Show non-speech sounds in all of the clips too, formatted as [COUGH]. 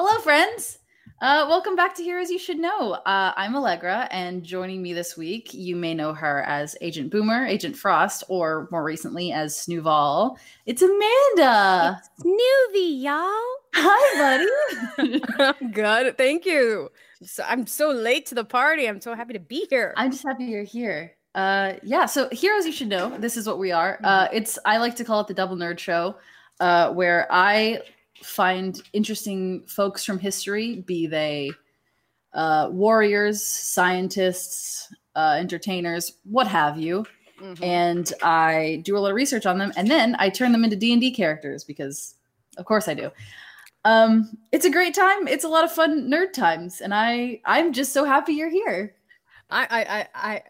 Hello, friends. Uh, welcome back to Heroes You Should Know. Uh, I'm Allegra, and joining me this week, you may know her as Agent Boomer, Agent Frost, or more recently as Snooval. It's Amanda. Snoovy, y'all. Hi, buddy. [LAUGHS] [LAUGHS] I'm good. Thank you. So I'm so late to the party. I'm so happy to be here. I'm just happy you're here. Uh, yeah, so Heroes You Should Know. This is what we are. Uh, it's I like to call it the Double Nerd Show, uh, where I find interesting folks from history, be they uh, warriors, scientists, uh, entertainers, what have you, Mhm. and I do a lot of research on them, and then I turn them into D and D characters because, of course, I do. Um, it's a great time. It's a lot of fun nerd times, and I I'm just so happy you're here. I, I, I, I,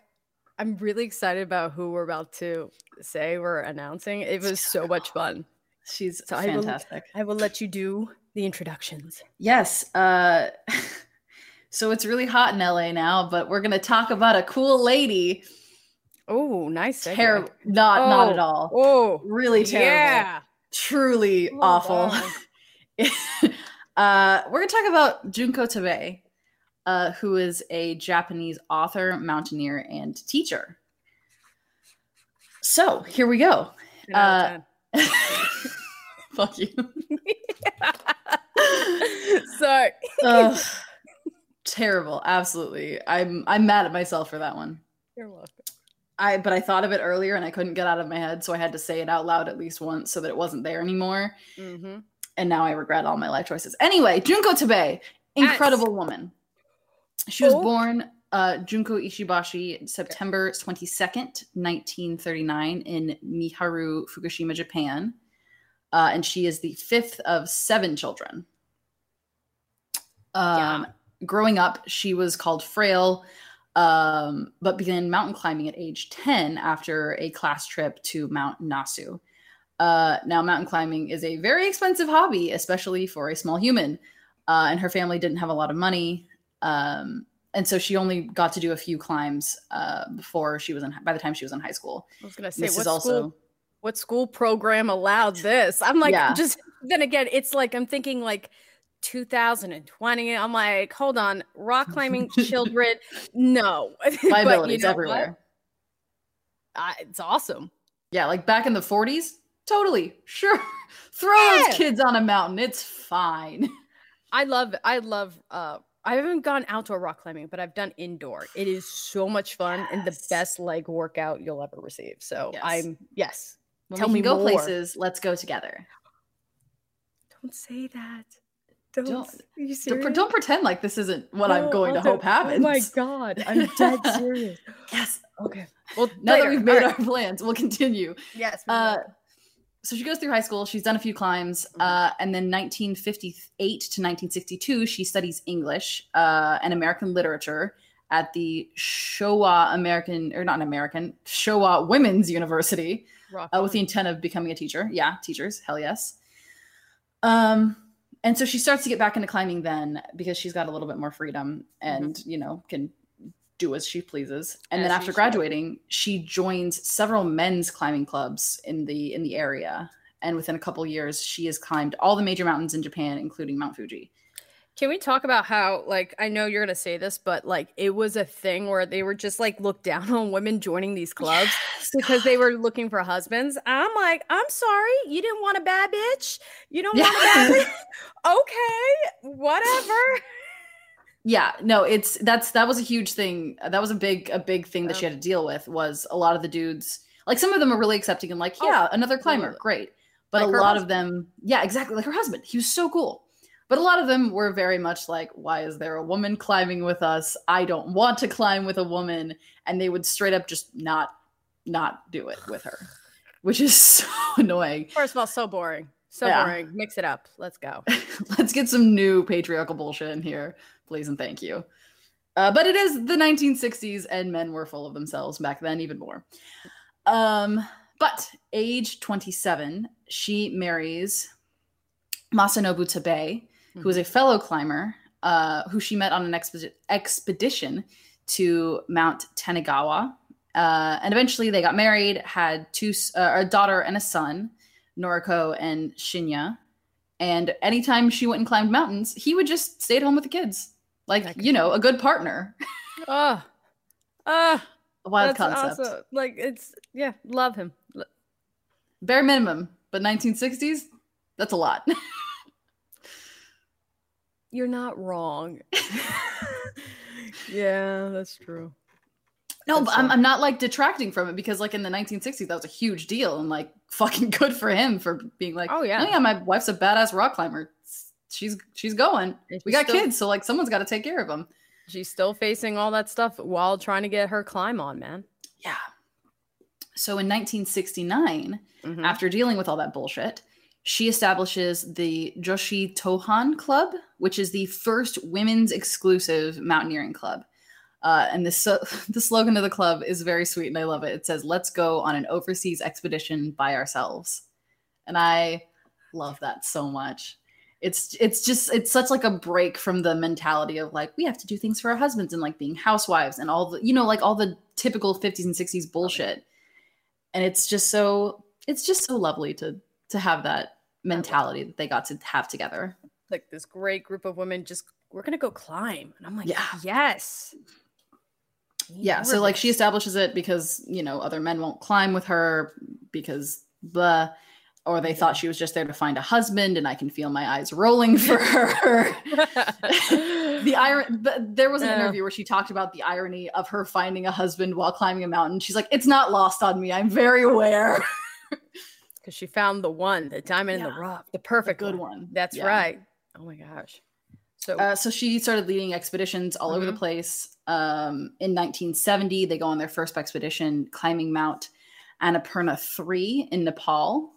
I'm really excited about who we're about to say we're announcing. It was so much fun. She's So I will- fantastic. I will let you do the introductions. Yes. Uh, [LAUGHS] so it's really hot in LA now, but we're gonna talk about a cool lady. Oh, nice. Terrible. Not not at Oh, all. Oh, Really terrible. yeah. Truly Oh, awful. [LAUGHS] uh, we're gonna talk about Junko Tabei, uh, who is a Japanese author, mountaineer, and teacher. So here we go. 10 out of [LAUGHS] Fuck you. [LAUGHS] 10. Sorry. Terrible. Absolutely. I'm I'm mad at myself for that one. You're welcome. I but I thought of it earlier and I couldn't get out of my head, so I had to say it out loud at least once so that it wasn't there anymore. Mm-hmm. And now I regret all my life choices. Anyway, Junko Tabei, incredible woman. She was Oh. born uh, Junko Ishibashi September 22nd, 1939, in Miharu, Fukushima, Japan. Uh, and she is the fifth of seven children. Um, Growing up, she was called Frail, um, but began mountain climbing at age 10 after a class trip to Mount Nasu. Uh, now, mountain climbing is a very expensive hobby, especially for a small human. Uh, and her family didn't have a lot of money. Um, and so she only got to do a few climbs uh, before she was in, by the time she was in high school. I was gonna say This what is also, school what school program allowed this? I'm like, Yeah. just then again, it's like I'm thinking like 2020. I'm like, hold on, rock climbing [LAUGHS] children, no. [LAUGHS] But you know everywhere. I- it's awesome. Yeah, like back in the 40s, totally. Sure. [LAUGHS] Throw Yeah. those kids on a mountain. It's fine. I love, I love. uh I haven't gone outdoor rock climbing, but I've done indoor. It is so much fun and the best leg workout you'll ever receive. So Yes. I'm yes. When Tell we me go more. places, let's go together. Don't say that. Don't. Don't- are you Don't, don't pretend like this isn't what I'm No, going to hope happens. Oh my god, I'm dead [LAUGHS] serious. Yes. Okay. Well, Now that we've made All our plans, we'll continue. yes. Uh, so she goes through high school. She's done a few climbs, uh, and then 1958 to 1962, she studies English uh, and American literature at the Showa American, or not an American, Showa Women's University, Rock uh, with the intent of becoming a teacher. Yeah, teachers, hell yes. Um, and so she starts to get back into climbing then because she's got a little bit more freedom and you know can do as she pleases. And then after you should. graduating, she joins several men's climbing clubs in the in the area. And within a couple years, she has climbed all the major mountains in Japan, including Mount Fuji. Can we talk about how, like, I know you're gonna say this, but like, it was a thing where they were just like looked down [LAUGHS] on women joining these clubs because they [GASPS] were looking for husbands. I'm like, I'm sorry, you didn't want a bad bitch. You don't want a bad bitch. Okay, whatever. [LAUGHS] yeah no it's that's that was a huge thing uh, that was a big a big thing that she had to deal with was a lot of the dudes like some of them are really accepting and like Oh, yeah another climber great but Like a lot of them yeah exactly like her husband he was so cool but a lot of them were very much like why is there a woman climbing with us i don't want to climb with a woman and they would straight up just not not do it with her which is [LAUGHS] so annoying First of all, so boring. So Yeah. boring. Mix it up. Let's go. [LAUGHS] Let's get some new patriarchal bullshit in here, please and thank you. Uh, but it is the 1960s, and men were full of themselves back then, even more. Um, but age 27, she marries Masanobu Tabei, who is a fellow climber, uh, who she met on an expedi- expedition to Mount Tanigawa. Uh, and eventually they got married, had two, uh, a daughter and a son, Noriko and Shinya. And anytime she went and climbed mountains, he would just stay at home with the kids. Like, you know, a good partner. Oh, [LAUGHS] oh, A wild that's concept. awesome. Like it's yeah, love him. Bare minimum, but 1960s, that's a lot. [LAUGHS] You're not wrong. [LAUGHS] yeah, that's true. No, That's but I'm. I'm not like detracting from it because like in the 1960s that was a huge deal and like [LAUGHS] fucking good for him for being like, Oh, yeah. oh yeah, my wife's a badass rock climber. She's she's going. And We got still- kids, so like someone's got to take care of them. She's still facing all that stuff while trying to get her climb on, man. Yeah. So in 1969, Mhm. after dealing with all that bullshit, she establishes the Joshi Tohan Club, which is the first women's exclusive mountaineering club. Uh, and the, so- [LAUGHS] the slogan of the club is very sweet and I love it. It says, Let's go on an overseas expedition by ourselves. And I love that so much. It's it's just it's such like a break from the mentality of like we have to do things for our husbands and like being housewives and all the you know like all the typical 50s and 60s bullshit. And it's just so it's just so lovely to to have that mentality that they got to have together. like this great group of women just we're gonna go climb. And I'm like, Yeah. yes. Yeah, so like she establishes it because, you know, other men won't climb with her because blah or they thought she was just there to find a husband and I can feel my eyes rolling for her. [LAUGHS] the iron but there was an Yeah. interview where she talked about the irony of her finding a husband while climbing a mountain. She's like, "It's not lost on me. I'm very aware." [LAUGHS] because she found the one, the diamond in the rough, the perfect good one. one. That's Yeah. right. Oh my gosh. So Uh, so she started leading expeditions all over the Mhm. place. Um, in 1970, they go on their first expedition, climbing Mount Annapurna 3 in Nepal.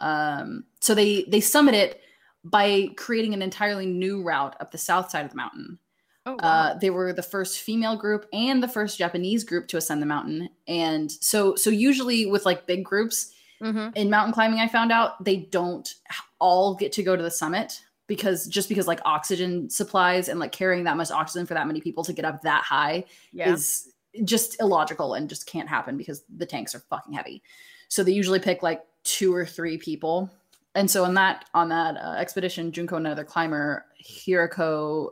Um, so they they summit it by creating an entirely new route up the south side of the mountain. oh, wow. Uh, they were the first female group and the first Japanese group to ascend the mountain. And so so usually with like big groups, Mhm. in mountain climbing i found out they don't all get to go to the summit because just because like oxygen supplies and like carrying that much oxygen for that many people to get up that high yeah. is just illogical and just can't happen because the tanks are fucking heavy so they usually pick like two or three people and so on that on that uh, expedition junko and another climber hiroko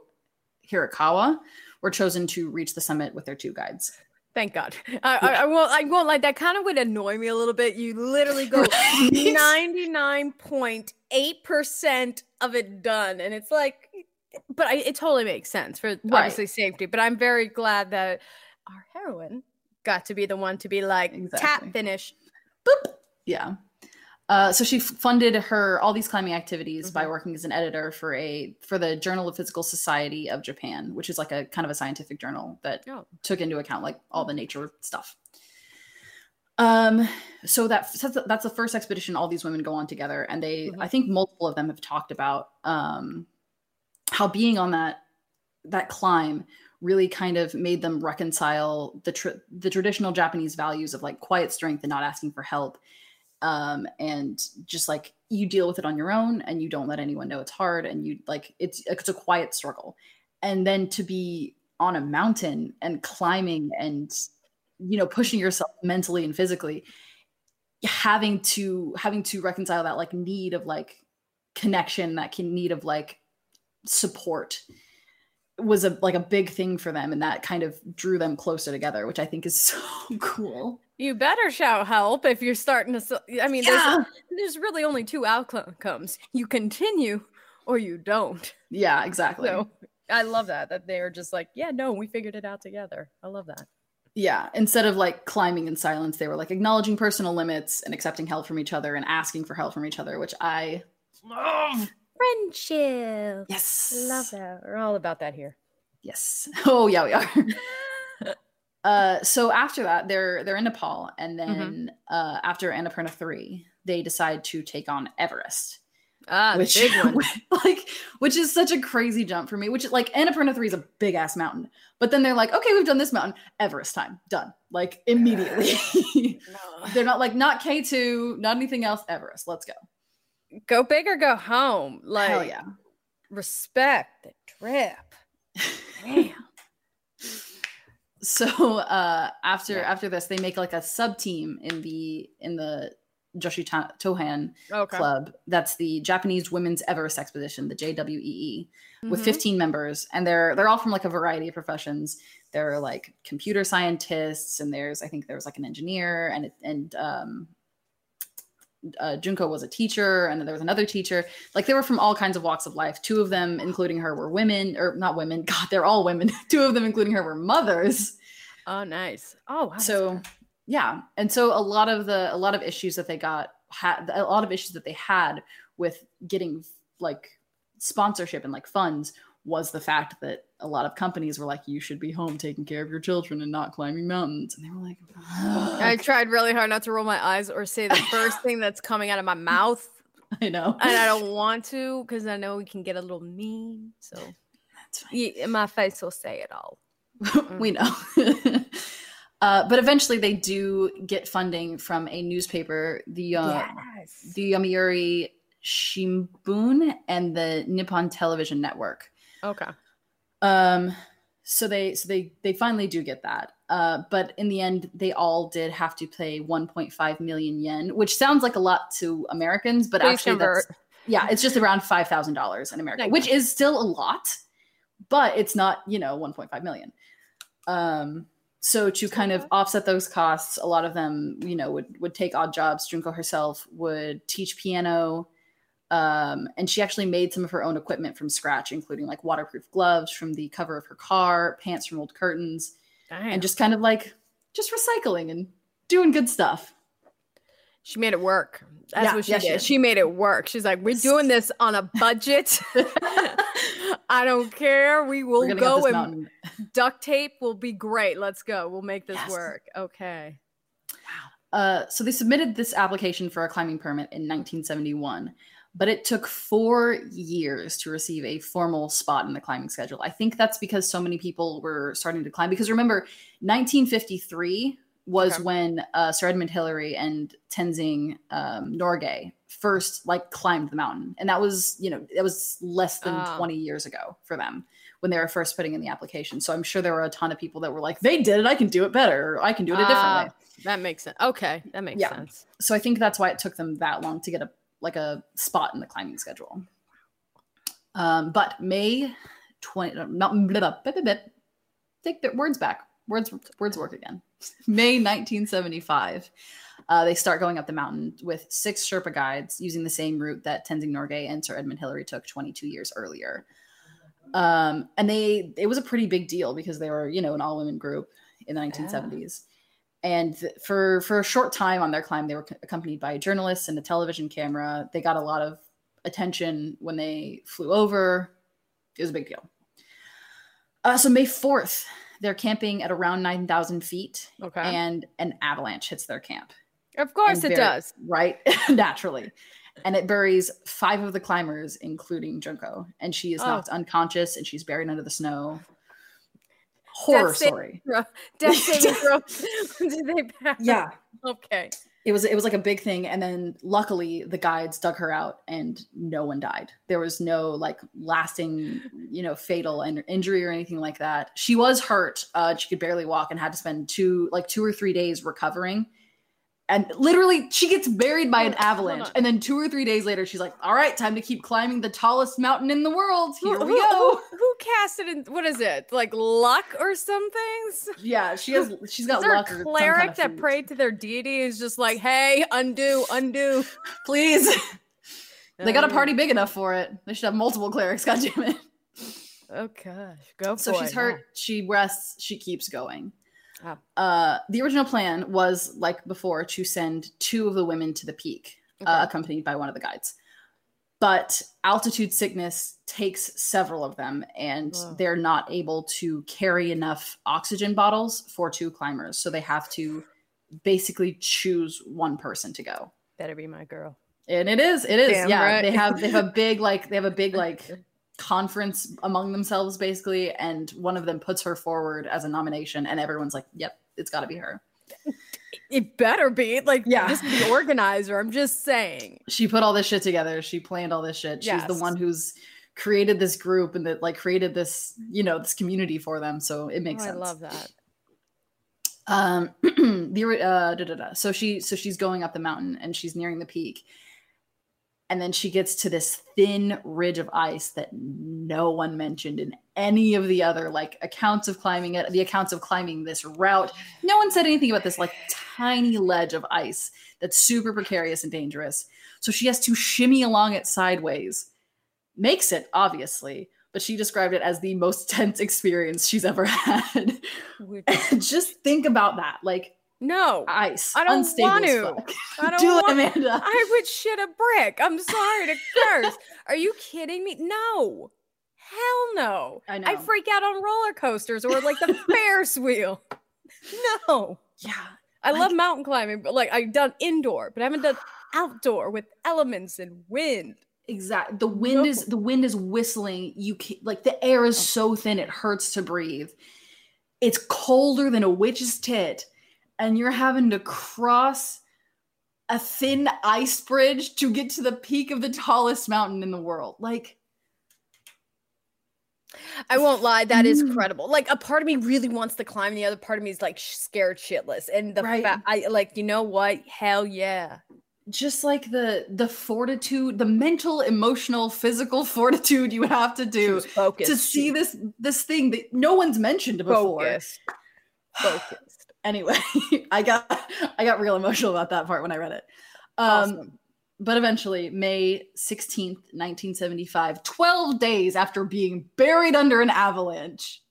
hirakawa were chosen to reach the summit with their two guides Thank God. I, I, I won't. I won't like that. Kind of would annoy me a little bit. You literally go [LAUGHS] ninety nine point eight percent of it done, and it's like, but I, it totally makes sense for Right. obviously safety. But I'm very glad that our heroine got to be the one to be like Exactly. tap finish. boop. Yeah. Uh, so she funded her all these climbing activities by Mhm. working as an editor for a for the Journal of Physical Society of Japan, which is like a kind of a scientific journal that Oh. took into account like all the nature stuff. Um, so that that's the first expedition all these women go on together, and they Mhm. I think multiple of them have talked about um how being on that that climb really kind of made them reconcile the tr- the traditional Japanese values of like quiet strength and not asking for help um and just like you deal with it on your own and you don't let anyone know it's hard and you like it's it's a quiet struggle. And then to be on a mountain and climbing and you know pushing yourself mentally and physically having to having to reconcile that like need of like connection that can need of like support was a like a big thing for them and that kind of drew them closer together which i think is [LAUGHS] so cool You better shout help if you're starting to. i mean, yeah there's, there's really only two outcomes: you continue or you don't. yeah exactly So I love that that they're just like, yeah, no, we figured it out together. I love that. yeah instead of like climbing in silence they were like acknowledging personal limits and accepting help from each other and asking for help from each other which i love Friendship. yes Love that. We're all about that here. yes [LAUGHS] oh yeah we are [LAUGHS] uh so after that they're they're in nepal and then uh after annapurna 3 they decide to take on everest Ah, which big one. [LAUGHS] like which is such a crazy jump for me which like annapurna 3 is a big ass mountain but then they're like okay we've done this mountain everest time done like immediately they're not like not k2 not anything else everest let's go Go big or go home. Like, hell yeah respect the trip. [LAUGHS] Damn. so uh after Yeah. after this they make like a sub team in the in the Joshi Ta- Tohan Okay. Club. That's the Japanese Women's Everest Expedition, the JWEE, with Mhm. 15 members, and they're they're all from like a variety of professions. They're like computer scientists, and there's I think there was like an engineer, and and um, uh, Junko was a teacher, and then there was another teacher. Like they were from all kinds of walks of life. Two of them, including her, were women, or not women. [LAUGHS] God, they're all women. [LAUGHS] Two of them, including her, were mothers. Oh, nice. Oh, wow. So yeah, and so a lot of the a lot of issues that they got had a lot of issues that they had with getting like sponsorship and like funds was the fact that a lot of companies were like, you should be home taking care of your children and not climbing mountains, and they were like, I tried really hard not to roll my eyes or say the [LAUGHS] first thing that's coming out of my mouth, I know, and I don't [LAUGHS] want to because I know we can get a little mean. So That's fine. yeah, my face will say it all. [LAUGHS] we know. uh, but eventually, they do get funding from a newspaper, the uh, yes. the Yomiuri Shimbun and the Nippon Television Network. Okay. Um, so they so they they finally do get that. Uh, but in the end, they all did have to pay 1.5 million yen, which sounds like a lot to Americans, but Please actually, convert. that's, yeah, it's just around five thousand dollars in America, which is still a lot, but it's not you know 1.5 million. Um, so to kind of offset those costs, a lot of them, you know, would would take odd jobs. Junko herself would teach piano, um, and she actually made some of her own equipment from scratch, including like waterproof gloves from the cover of her car, pants from old curtains, Damn. and just kind of like just recycling and doing good stuff. she made it work. That's Yeah, what she yeah, she did. did. She made it work. She's like, we're doing this on a budget. [LAUGHS] I don't care. We will We're gonna get go and mountain. duct tape will be great. Let's go. We'll make this Yes. work. Okay. Uh, so they submitted this application for a climbing permit in 1971, but it took four years to receive a formal spot in the climbing schedule. I think that's because so many people were starting to climb. Because remember, 1953 was Okay. when uh, Sir Edmund Hillary and Tenzing um, Norgay first like climbed the mountain, and that was you know that was less than Ah. 20 years ago for them when they were first putting in the application. So I'm sure there were a ton of people that were like, "They did it, I can do it better, or I can do it a different Ah, way." That makes sense. Okay. That makes Yeah. sense. so I think that's why it took them that long to get a like a spot in the climbing schedule. Um, but May twenty, not blah, blah, blah, blah, take their words back. Words words work again. [LAUGHS] May 1975, uh, they start going up the mountain with six Sherpa guides using the same route that Tenzing Norgay and Sir Edmund Hillary took 22 years earlier. Um, and they it was a pretty big deal because they were you know an all women group in the 1970s and for for a short time on their climb they were c- accompanied by journalists and a television camera. They got a lot of attention when they flew over. It was a big deal. Uh, so may 4th they're camping at around 9000 feet Okay. and an avalanche hits their camp. Of course it does. right? [LAUGHS] Naturally. And it buries five of the climbers including junko. And she is Oh. knocked unconscious and she's buried under the snow horror story [LAUGHS] Death saving throw. [LAUGHS] Did they pass? yeah Okay. it was it was like a big thing and then luckily the guides dug her out and no one died there was no like lasting you know fatal in- injury or anything like that she was hurt uh she could barely walk and had to spend two like two or three days recovering and literally she gets buried by an Hold on, hold avalanche and then two or three days later she's like all right time to keep climbing the tallest mountain in the world here who, we who- go Who, who casted in? What is it? Like luck or some things? yeah she has she's got luck a cleric kind of that prayed to their deity? Is just like, hey, undo, undo. [LAUGHS] please they got a Uh, party big enough for it they should have multiple clerics [LAUGHS] god damn it Oh gosh, go so she's it, hurt she rests she keeps going Uh the original plan was like before to send two of the women to the peak Okay. uh, accompanied by one of the guides but altitude sickness takes several of them and Wow. they're not able to carry enough oxygen bottles for two climbers so they have to basically choose one person to go Better be my girl. and it is it is Damn yeah right. they have they have a [LAUGHS] big like they have a big like [LAUGHS] conference among themselves basically and one of them puts her forward as a nomination and everyone's like yep it's got to be her It better be like Yeah. This is the organizer. I'm just saying. she put all this shit together she planned all this shit she's the one who's created this group and that like created this you know this community for them so it makes Oh, I love that. Um, [CLEARS THROAT] the uh, da, da, da. so she so she's going up the mountain and she's nearing the peak, and then she gets to this thin ridge of ice that no one mentioned in any of the other like accounts of climbing it, the accounts of climbing this route. No one said anything about this like tiny ledge of ice that's super precarious and dangerous. So she has to shimmy along it sideways. Makes it obviously, but she described it as the most [LAUGHS] tense experience she's ever had. [LAUGHS] Just think about that. Like no, ice. I don't want to. I [LAUGHS] don't Do want, it, Amanda. I would shit a brick. I'm sorry to [LAUGHS] curse. Are you kidding me? No. Hell no. I know. I freak out on roller coasters or like the [LAUGHS] Ferris wheel. No. Yeah. I like, love mountain climbing, but like I've done indoor, but I haven't done [SIGHS] outdoor with elements and wind. Exactly. The wind no. is the wind is whistling. You can, like the air is oh. so thin it hurts to breathe. It's colder than a witch's tit and you're having to cross a thin ice bridge to get to the peak of the tallest mountain in the world. Like, I won't lie, that is mm. credible. Like a part of me really wants to climb, and the other part of me is like scared shitless. And the right. fact I like, you know what? Hell yeah. Just like the the fortitude, the mental, emotional, physical [LAUGHS] fortitude you have to do to see this this thing that no one's mentioned before. Focused. Focus anyway [LAUGHS] i got i got real emotional about that part when i read it um awesome. but eventually may 16th 1975 12 days after being buried under an avalanche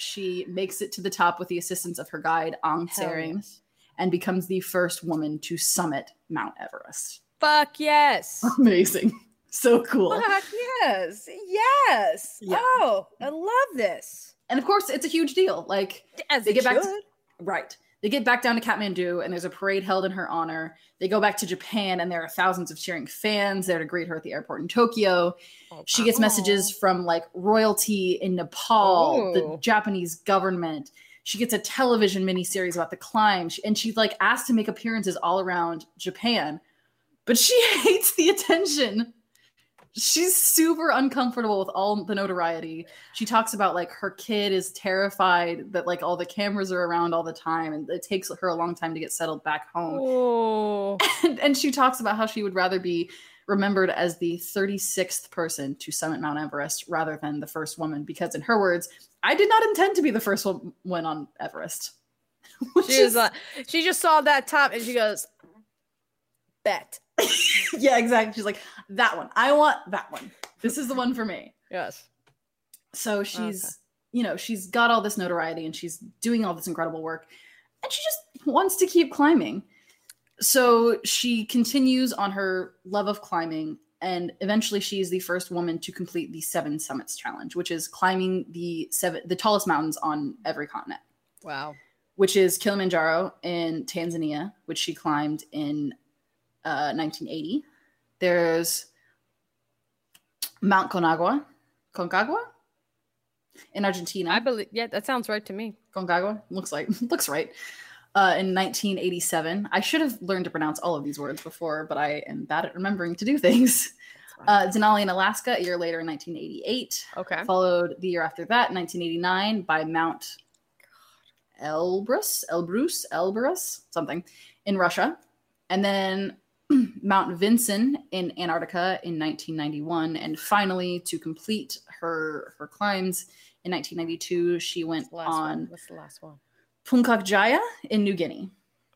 she makes it to the top with the assistance of her guide Aung Tsering yes. and becomes the first woman to summit Mount Everest. Fuck yes. Amazing. [LAUGHS] So cool. Fuck yes. Yes. Yeah. Oh, I love this. And of course, it's a huge deal. Like As they get should. back to Right. They get back down to Kathmandu and there's a parade held in her honor. They go back to Japan and there are thousands of cheering fans there to greet her at the airport in Tokyo. Oh, she gets messages from like royalty in Nepal, Ooh. the Japanese government. She gets a television miniseries about the climb and she's like asked to make appearances all around Japan. But she [LAUGHS] hates the attention she's super uncomfortable with all the notoriety. She talks about like her kid is terrified that like all the cameras are around all the time and it takes her a long time to get settled back home. Oh. And, and she talks about how she would rather be remembered as the 36th person to summit Mount Everest rather than the first woman because in her words, I did not intend to be the first one on Everest. [LAUGHS] she was like, she just saw that top and she goes, bet. [LAUGHS] yeah, exactly. She's like, that one. I want that one. This is the one for me. Yes. So she's, okay. you know, she's got all this notoriety and she's doing all this incredible work and she just wants to keep climbing. So she continues on her love of climbing and eventually she is the first woman to complete the seven summits challenge which is climbing the seven the tallest mountains on every continent wow which is kilimanjaro in tanzania which she climbed in 1980. Uh, There's Mount Conagua, Concagua in Argentina. I believe, yeah, that sounds right to me. Concagua looks like [LAUGHS] looks right. Uh, in 1987, I should have learned to pronounce all of these words before, but I am bad at remembering to do things. Uh, Denali in Alaska, a year later in 1988. Okay. Followed the year after that, 1989, by Mount Elbrus, Elbrus, Elbrus, something in Russia. And then Mount Vinson in Antarctica in 1991, and finally to complete her her climbs in 1992, she went on. One? What's the last one? Puncak Jaya in New Guinea.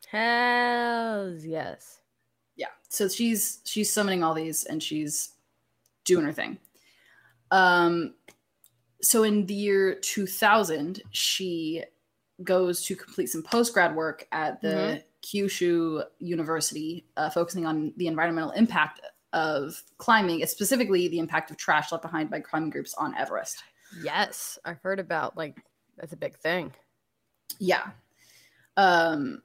Hells yes. Yeah, so she's she's summoning all these, and she's doing her thing. Um, so in the year 2000, she goes to complete some post grad work at the mm-hmm. Kyushu University, uh, focusing on the environmental impact of climbing, specifically the impact of trash left behind by climbing groups on Everest. Yes, I've heard about like that's a big thing. Yeah. Um,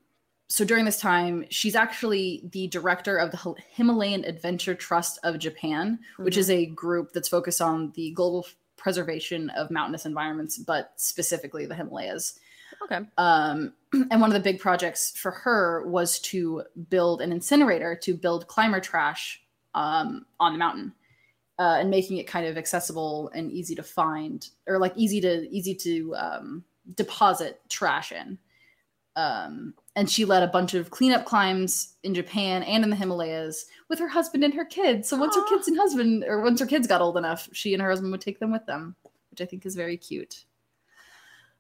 so during this time, she's actually the director of the Himalayan Adventure Trust of Japan, mm-hmm. which is a group that's focused on the global preservation of mountainous environments, but specifically the Himalayas. Okay. Um, [CLEARS THROAT] and one of the big projects for her was to build an incinerator to build climber trash um, on the mountain. Uh, and making it kind of accessible and easy to find or like easy to easy to um, deposit trash in Um, and she led a bunch of cleanup climbs in Japan and in the Himalayas with her husband and her kids. So once her kids and husband, or once her kids got old enough, she and her husband would take them with them, which I think is very cute.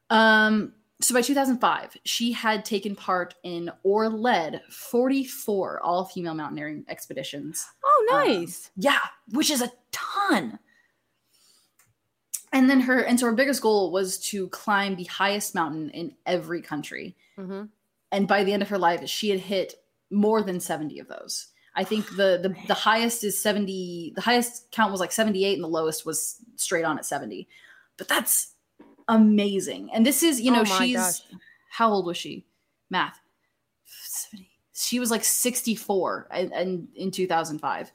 Um, so by 2005, she had taken part in or led 44 all female mountaineering expeditions. Oh, Um, nice. Yeah, which is a ton. And then her, and so her biggest goal was to climb the highest mountain in every country. hmm And by the end of her life, she had hit more than 70 of those. I think the, the the highest is 70, the highest count was like 78, and the lowest was straight on at 70. But that's amazing. And this is, you know, Oh she's gosh. how old was she? Math. 70. She was like 64 and, and in 2005.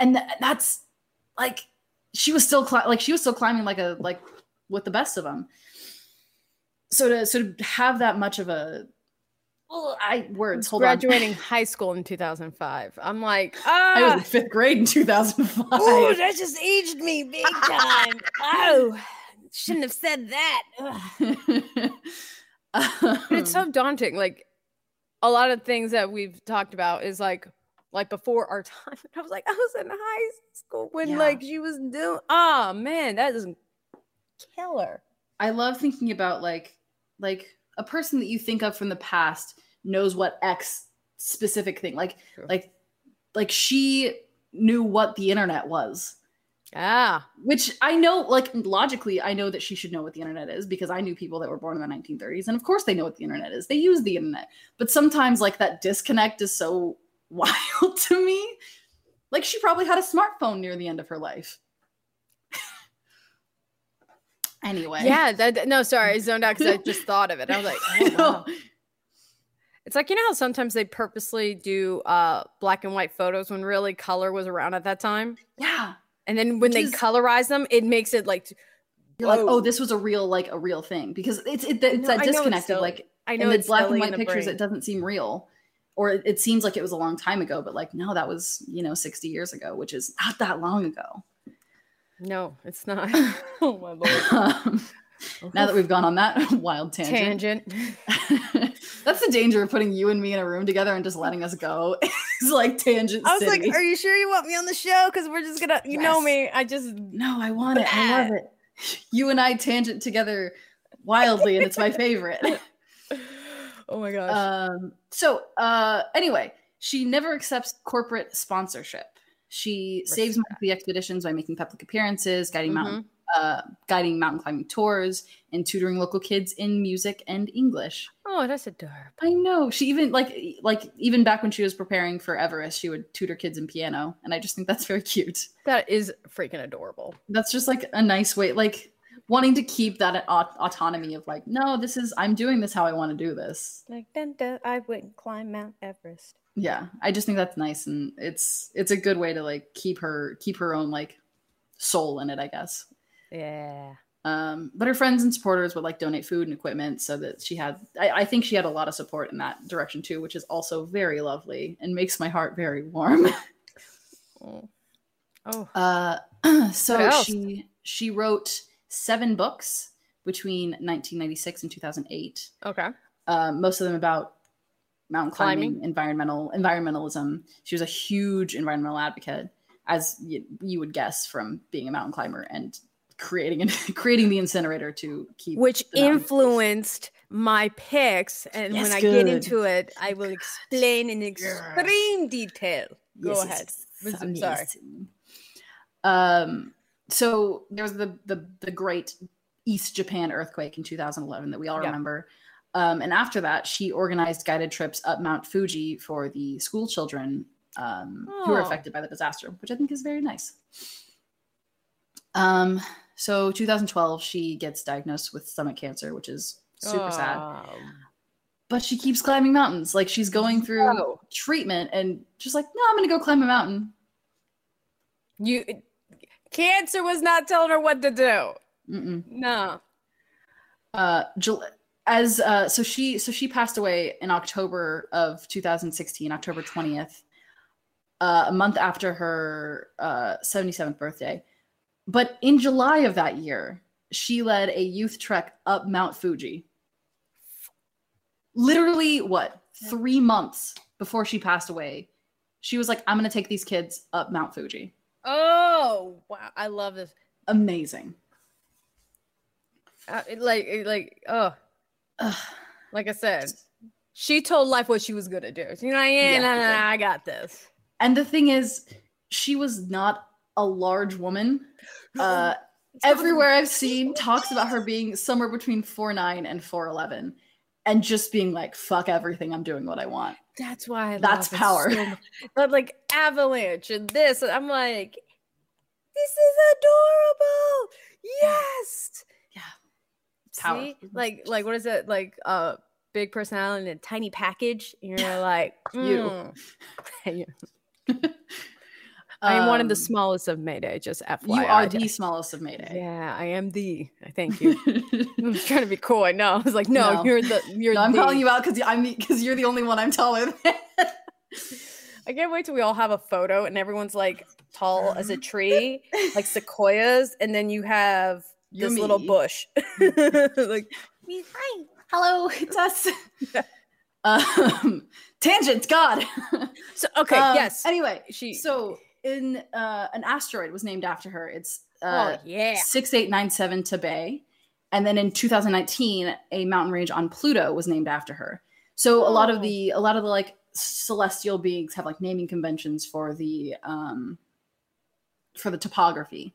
And th- that's like she was still cli- like she was still climbing like a like with the best of them. So to so to have that much of a well, I words hold Graduating [LAUGHS] high school in 2005. I'm like, on. I was ah, in fifth grade in 2005. oh, that just aged me big time. [LAUGHS] oh, shouldn't have said that. [LAUGHS] But it's Um, so daunting. Like a lot of things that we've talked about is like like before our [LAUGHS] time. I was like, I was in high school when Yeah. like she was doing oh man, that is killer. I love thinking about like like a person that you think of from the past knows what X specific thing like True. like like she knew what the internet was. Ah, Which I know like logically I know that she should know what the internet is because I knew people that were born in the 1930s and of course they know what the internet is. They use the internet. But sometimes like that disconnect is so [LAUGHS] wild to me. Like she probably had a smartphone near the end of her life. [LAUGHS] anyway. yeah. That, no, sorry, I zoned out because I [LAUGHS] just thought of it. I was like, oh, wow. It's like you know how sometimes they purposely do uh black and white photos when really color was around at that time, Yeah. And then when Which they is- colorize them, it makes it like You're like, oh, this was a real like a real thing because it's it, it's know- that I know it's disconnect of like I know in the black and white pictures brain. it doesn't seem real or it, it seems like it was a long time ago but like no that was you know 60 years ago which is not that long ago No, it's not. [LAUGHS] oh my lord. um, [LAUGHS] now that we've gone on that [LAUGHS] wild tangent, tangent. That's the danger of putting you and me in a room together and just letting us go [LAUGHS] it's like tangent I was city. like, "Are you sure you want me on the show? Because we're just gonna, you know me. I just no i want it i love it [LAUGHS] you and i tangent together wildly and it's my [LAUGHS] favorite oh my gosh. Um, so uh, anyway, she never accepts corporate sponsorship. She saves money the expeditions by making public appearances, guiding mountain, uh, guiding mountain climbing tours, and tutoring local kids in music and English. oh, that's adorable. I know she even like like even back when she was preparing for Everest, she would tutor kids in piano, and I just think that's very cute. That is freaking adorable. That's just like a nice way, like wanting to keep that aut- autonomy of like, no, this is I'm doing this how I want to do this. Like, dun, dun, I wouldn't climb Mount Everest. yeah i just think that's nice and it's it's a good way to like keep her keep her own like soul in it i guess Yeah. um but her friends and supporters would like donate food and equipment so that she had I, I think she had a lot of support in that direction too which is also very lovely and makes my heart very warm [LAUGHS] Oh. oh. uh [CLEARS THROAT] so she she wrote seven books between 1996 and 2008 Okay. uh, most of them about mountain climbing, Climbing. environmental environmentalism. She was a huge environmental advocate, as you, you would guess from being a mountain climber and creating and [LAUGHS] creating the incinerator to keep Which the mountain safe. influenced my picks, and when Yes, I get into it, I will explain in extreme detail. Go Yes, ahead. yes, I'm sorry. Um, so there was the the the great East Japan earthquake in 2011 that we all Yeah. remember. Um, and after that, she organized guided trips up Mount Fuji for the school children um, who were Oh. affected by the disaster, which I think is very nice. Um, so 2012, she gets diagnosed with stomach cancer, which is super sad. Um, But she keeps climbing mountains. Like she's going through No. treatment and just like, no, I'm gonna go climb a mountain. You cancer was not telling her what to do. Mm-mm. No. uh as uh so she so she passed away in october of 2016 october 20th uh, a month after her uh 77th birthday but in july of that year she led a youth trek up mount fuji literally what three months before she passed away, she was like, "I'm gonna take these kids up Mount Fuji." Oh wow, I love this. Amazing. Uh, it- like, it- like, oh, Ugh. like I said, she told life what she was gonna do. You know, yeah, Yeah, nah, nah, nah, I got this. And the thing is, she was not a large woman. [GASPS] Uh, everywhere I've seen talks about her being somewhere between four nine and four eleven, and just being like, "Fuck everything, I'm doing what I want." That's why I That's love power. so. [LAUGHS] But like Avalanche and this, I'm like, this is adorable. Yes. Yeah. Power. See, like, like what is it? Like, uh, big personality in a tiny package. And you're like, You. [LAUGHS] [LAUGHS] I am one of the Um, smallest of Mayday. Just FYI. You are the smallest of Mayday. Yeah, I am the. [LAUGHS] Thank you. I was trying to be cool. I know. I was like, no, No. you're the. You're no, I'm calling you out because I'm because you're the only one I'm taller than. I can't wait till we all have a photo and everyone's like tall as a tree, like [LAUGHS] sequoias, and then you have You, this little me. bush. [LAUGHS] like, Hi, hello, it's us. um, tangent, God. so okay, Um, yes. Anyway, She. so in uh, an asteroid was named after her. It's uh, oh yeah. 6897 Tabei. And then in 2019, a mountain range on Pluto was named after her. So a lot of Oh. the a lot of the like celestial beings have like naming conventions for the um for the topography.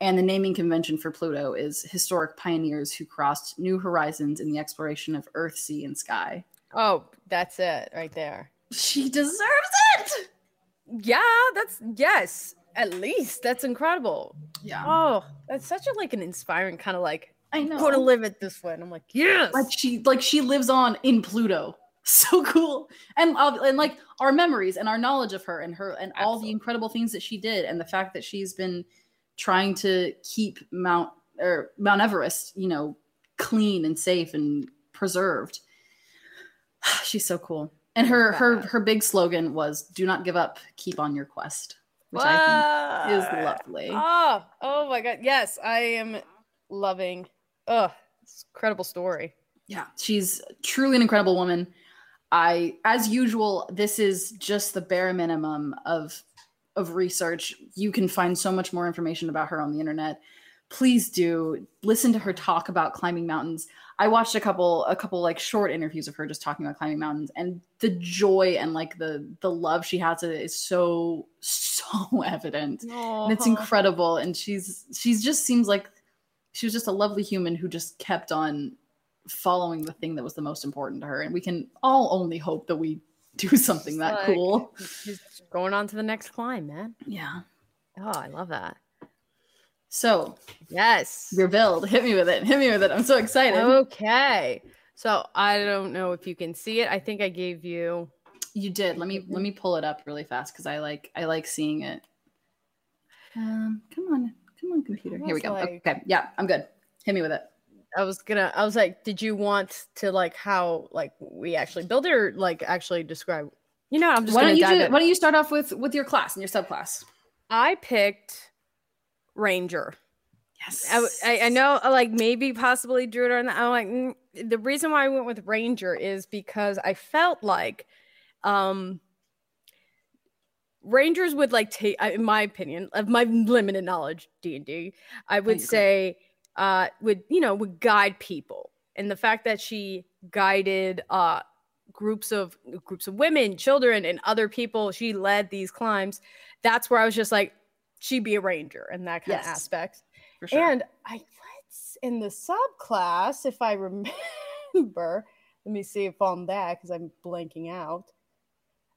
And the naming convention for Pluto is historic pioneers who crossed new horizons in the exploration of earth, sea, and sky. Oh, that's it right there. She deserves it. Yeah, that's yes. At least that's incredible. Yeah. Oh, that's such a like an inspiring kind of like I know. going to live it this way. And I'm like, yes. like she like she lives on in Pluto. [LAUGHS] So cool. And uh, and like our memories and our knowledge of her and her and all the incredible things that she did and the fact that she's been trying to keep Mount or Mount Everest, you know, clean and safe and preserved. [SIGHS] she's so cool. And her her her big slogan was "Do not give up, keep on your quest," which I think is lovely. Oh, oh my god. Yes, I am loving. Oh, it's incredible story. yeah she's truly an incredible woman i as usual this is just the bare minimum of of research you can find so much more information about her on the internet please do listen to her talk about climbing mountains i watched a couple a couple like short interviews of her just talking about climbing mountains and the joy and like the the love she has it is so so [LAUGHS] evident. And it's incredible. And she's she's just seems like she was just a lovely human who just kept on following the thing that was the most important to her. And we can all only hope that we do [LAUGHS] something that Like- cool. She's going on to the next climb, man. yeah. Oh, I love that. So Yes. your build [LAUGHS] hit me with it hit me with it i'm so excited Okay. So I don't know if you can see it. I think I gave you. you did let me let me pull it up really fast because i like i like seeing it um come on come on computer here we go like- okay yeah i'm good hit me with it I was gonna. I was like, did you want to like how like we actually build it or like actually describe? You know, I'm just why don't you do, why don't you start off with with your class and your subclass I picked Ranger. yes I, I, know, uh, like maybe possibly Druid or not. I'm like mm, the reason why I went with Ranger is because I felt like, um, Rangers would like take, in my opinion, of my limited knowledge D and D, I would say, uh, would you know would guide people, and the fact that she guided uh groups of groups of women, children, and other people, she led these climbs. That's where I was just like, she'd be a ranger and that kind Yes. of aspect. for sure And I what's in the subclass, if I [LAUGHS] remember, let me see if on that because I'm blanking out.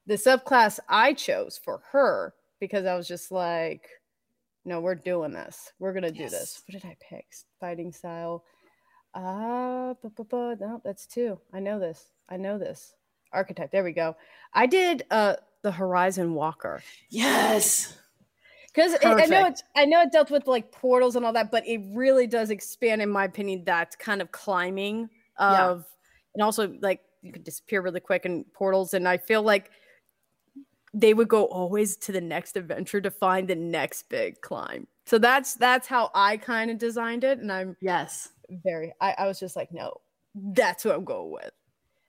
The subclass I chose for her because I was just like, no, we're doing this. We're gonna do Yes. this. What did I pick? Fighting style. Uh, bu- bu- bu- no, that's two. I know this. I know this. Architect. There we go. I did uh the Horizon Walker yes because I know Perfect. it. I know it dealt with like portals and all that, but it really does expand, in my opinion, that kind of climbing Yeah. of, and also like you could disappear really quick in portals, and I feel like they would go always to the next adventure to find the next big climb. So that's that's how I kind of designed it, and I'm yes very. I, I was just like, no, that's what I'm going with.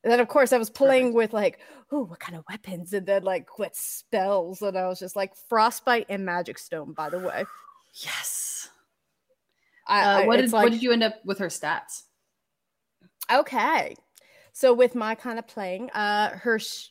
And then of course I was playing Perfect. with like, oh, what kind of weapons? And then like what spells? And I was just like frostbite and magic stone, by the way. Yes. I, uh, what did like, what did you end up with her stats? Okay. So with my kind of playing, uh her sh-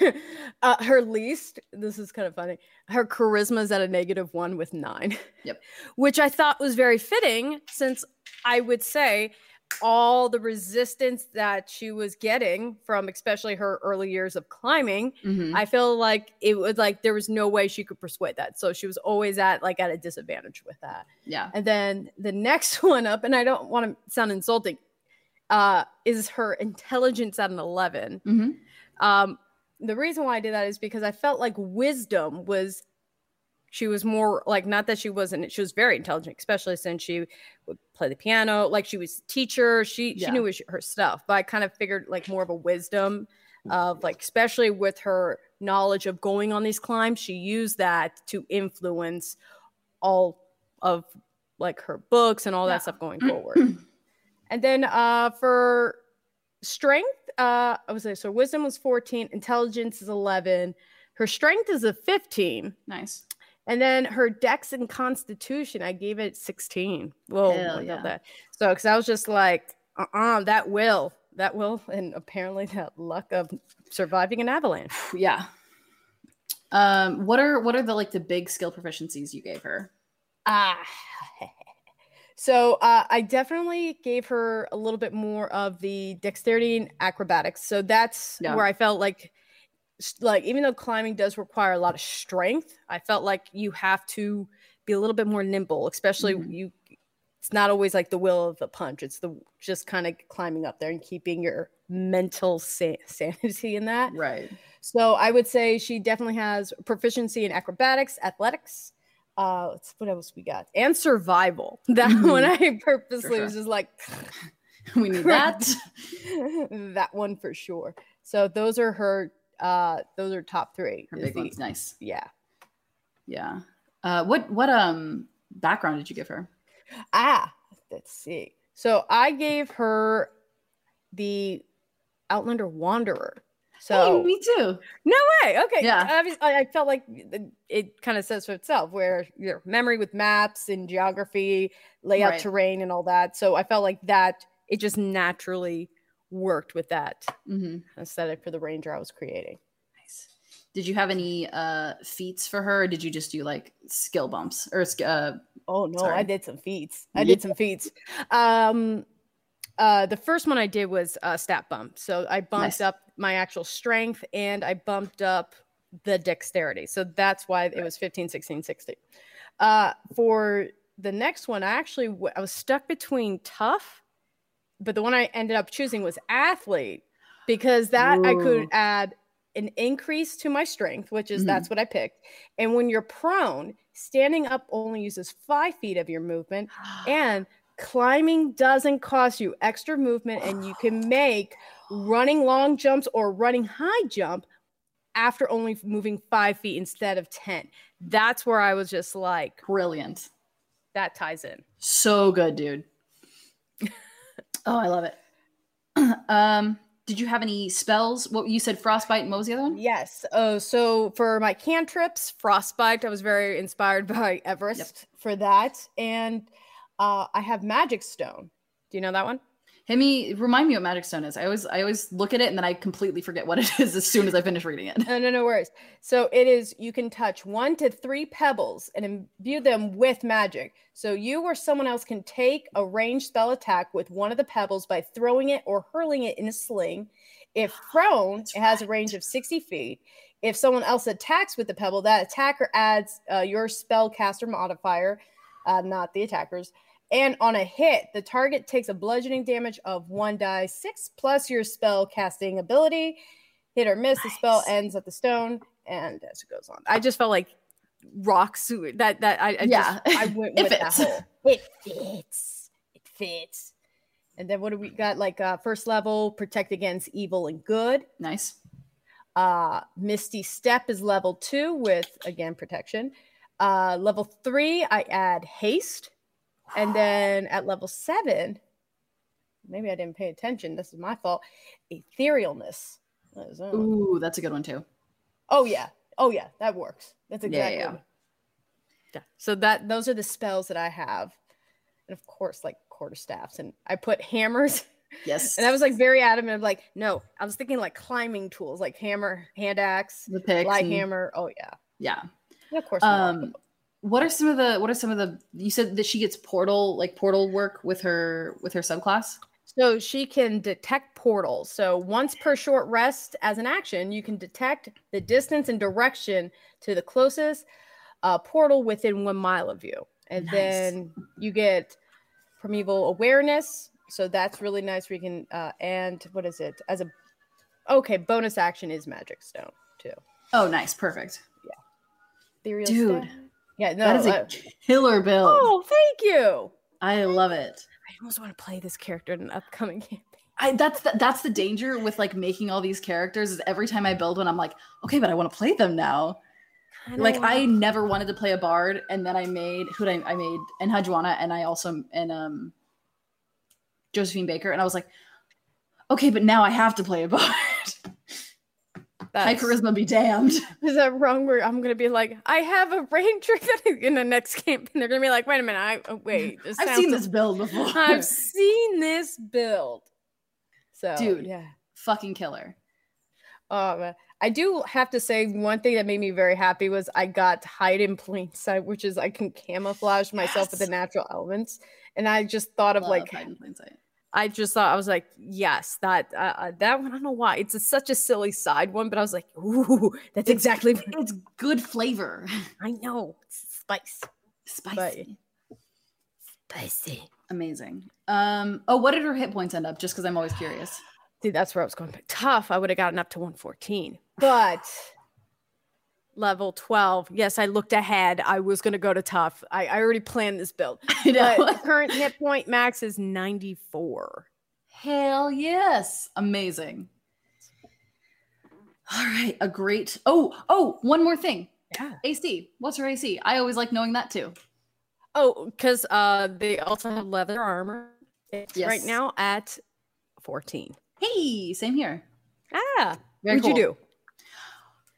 [LAUGHS] uh, her least, this is kind of funny. Her charisma is at a negative one with nine. Yep. [LAUGHS] Which I thought was very fitting since I would say all the resistance that she was getting from especially her early years of climbing mm-hmm. i feel like it was like there was no way she could persuade that so she was always at like at a disadvantage with that yeah and then the next [LAUGHS] one up and i don't want to sound insulting uh is her intelligence at an 11 mm-hmm. um the reason why I did that is because I felt like wisdom was she was more like not that she wasn't she was very intelligent especially since she would play the piano like she was teacher she yeah. she knew her stuff but i kind of figured like more of a wisdom of like especially with her knowledge of going on these climbs she used that to influence all of like her books and all yeah. that stuff going forward [CLEARS THROAT] and then uh for strength uh I was like, so wisdom was 14, intelligence is 11, her strength is a 15. Nice. And then her dex and constitution, I gave it 16. Whoa, Hell yeah. that. So because I was just like, uh-uh, that will, that will, [LAUGHS] and apparently that luck of surviving an avalanche. [SIGHS] yeah. Um, what are what are the like the big skill proficiencies you gave her? Ah, [LAUGHS] so uh, I definitely gave her a little bit more of the dexterity and acrobatics. So that's yeah. where I felt like, like even though climbing does require a lot of strength, I felt like you have to be a little bit more nimble, especially mm-hmm. you. It's not always like the will of the punch. It's the just kind of climbing up there and keeping your mental sa- [LAUGHS] sanity in that. Right. So I would say she definitely has proficiency in acrobatics, athletics, uh let's what else we got and survival [LAUGHS] that mm-hmm. one i purposely sure. was just like [LAUGHS] we need that that one for sure so those are her uh those are top three her big the, ones nice yeah yeah uh what what um background did you give her ah let's see so i gave her the outlander wanderer so hey, me too. No way. Okay. Yeah. I, I felt like it kind of says for itself, where your memory with maps and geography, layout, right. terrain, and all that. So I felt like that it just naturally worked with that mm-hmm. aesthetic for the ranger I was creating. Nice. Did you have any uh feats for her? did you just do like skill bumps or uh? Oh no, sorry. I did some feats. I did some feats. Um, uh, the first one I did was a uh, stat bump. So I bumped nice. up my actual strength and I bumped up the dexterity. So that's why it was 15, 16, 16. Uh, for the next one, I actually I was stuck between tough, but the one I ended up choosing was athlete because that Ooh. I could add an increase to my strength, which is mm-hmm. that's what I picked. And when you're prone, standing up only uses five feet of your movement, [GASPS] and climbing doesn't cost you extra movement and you can [SIGHS] make running long jumps or running high jump after only moving five feet instead of 10. That's where I was just like, brilliant. That ties in. So good, dude. Oh, I love it. [CLEARS THROAT] um, did you have any spells? What you said, frostbite, and what was the other one? Yes. Oh, so for my cantrips, frostbite, I was very inspired [LAUGHS] by Everest yep. for that. And uh, I have Magic Stone. Do you know that one? Me, remind me what Magic Stone is. I always, I always look at it and then I completely forget what it [LAUGHS] is as soon as I finish reading it. No, no, no worries. So it is. You can touch one to three pebbles and imbue them with magic. So you or someone else can take a ranged spell attack with one of the pebbles by throwing it or hurling it in a sling. If [GASPS] prone, it has a range of sixty feet. If someone else attacks with the pebble, that attacker adds uh, your spellcaster modifier, uh, not the attackers and on a hit, the target takes a bludgeoning damage of one die six plus your spell casting ability. Hit or miss, nice. the spell ends at the stone, and as it goes on. I just felt like rocks that that I, I yeah. Just, I went [LAUGHS] with that whole. It fits. It fits. And then what do we got? Like uh first level protect against evil and good. Nice. Uh misty step is level two with again protection. Uh level three i add haste and then at level seven, maybe I didn't pay attention. This is my fault. Etherealness. What is? Ooh, that's a good one too. Oh yeah. Oh yeah, that works. That's exactly. yeah. what- Yeah. So that those are the spells that I have. And of course, like quarterstaffs. And I put hammers. Yes. [LAUGHS] And I was like very adamant of like, no, I was thinking like climbing tools, like hammer, hand axe, the picks. light and- hammer. Oh yeah. Yeah. Yeah, of course. Um, them. What are some of the what are some of the you said that she gets portal like portal work with her with her subclass? So she can detect portals. So once per short rest as an action, you can detect the distance and direction to the closest uh, portal within one mile of you. And Nice. then you get primeval awareness. So that's really nice. We can uh, and what is it as a okay bonus action is magic stone too. Oh, nice, perfect. Ethereal Dude, staff. Yeah, no, that is a uh, killer build. oh, thank you. I love it. I almost want to play this character in an upcoming [LAUGHS] campaign. I that's the, that's the danger with like making all these characters is every time I build one I'm like, okay, but I want to play them now. Like I never wanted to play a bard, and then I made who did I, I made and Hajuana, and I also and um Josephine Baker, and I was like, okay, but now I have to play a bard. High charisma be damned. [LAUGHS] Is that wrong? Where I'm gonna be like, I have a ranger [LAUGHS] that is in the next camp, and They're gonna be like, wait a minute, I oh, wait. This I've seen this build before. I've seen this build. So, Dude. yeah. Fucking killer. Oh man. I do have to say one thing that made me very happy was I got hide in plain sight, which is I can camouflage myself with the natural elements. And I just thought of Love like hide in plain sight. I just thought I was like, yes, that uh, uh, that one. I don't know why it's a, such a silly side one, but I was like, ooh, [LAUGHS] that's exactly. It's good flavor. [LAUGHS] I know it's spice, Spicy. spicy. Amazing. Um. Oh, what did her hit points end up? Just because I'm always curious. Dude, that's where I was going. Tough, I would have gotten up to 114. But level 12, yes, I looked ahead. I was going to go to tough. I, I already planned this build. [LAUGHS] I know. But current hit point max is 94. Hell yes. Amazing. All right. A great. Oh, oh, one more thing. Yeah. AC. What's her AC? I always like knowing that too. Oh, because uh, they also have leather armor. It's right now at 14. Hey, same here. Ah, Very what'd you do?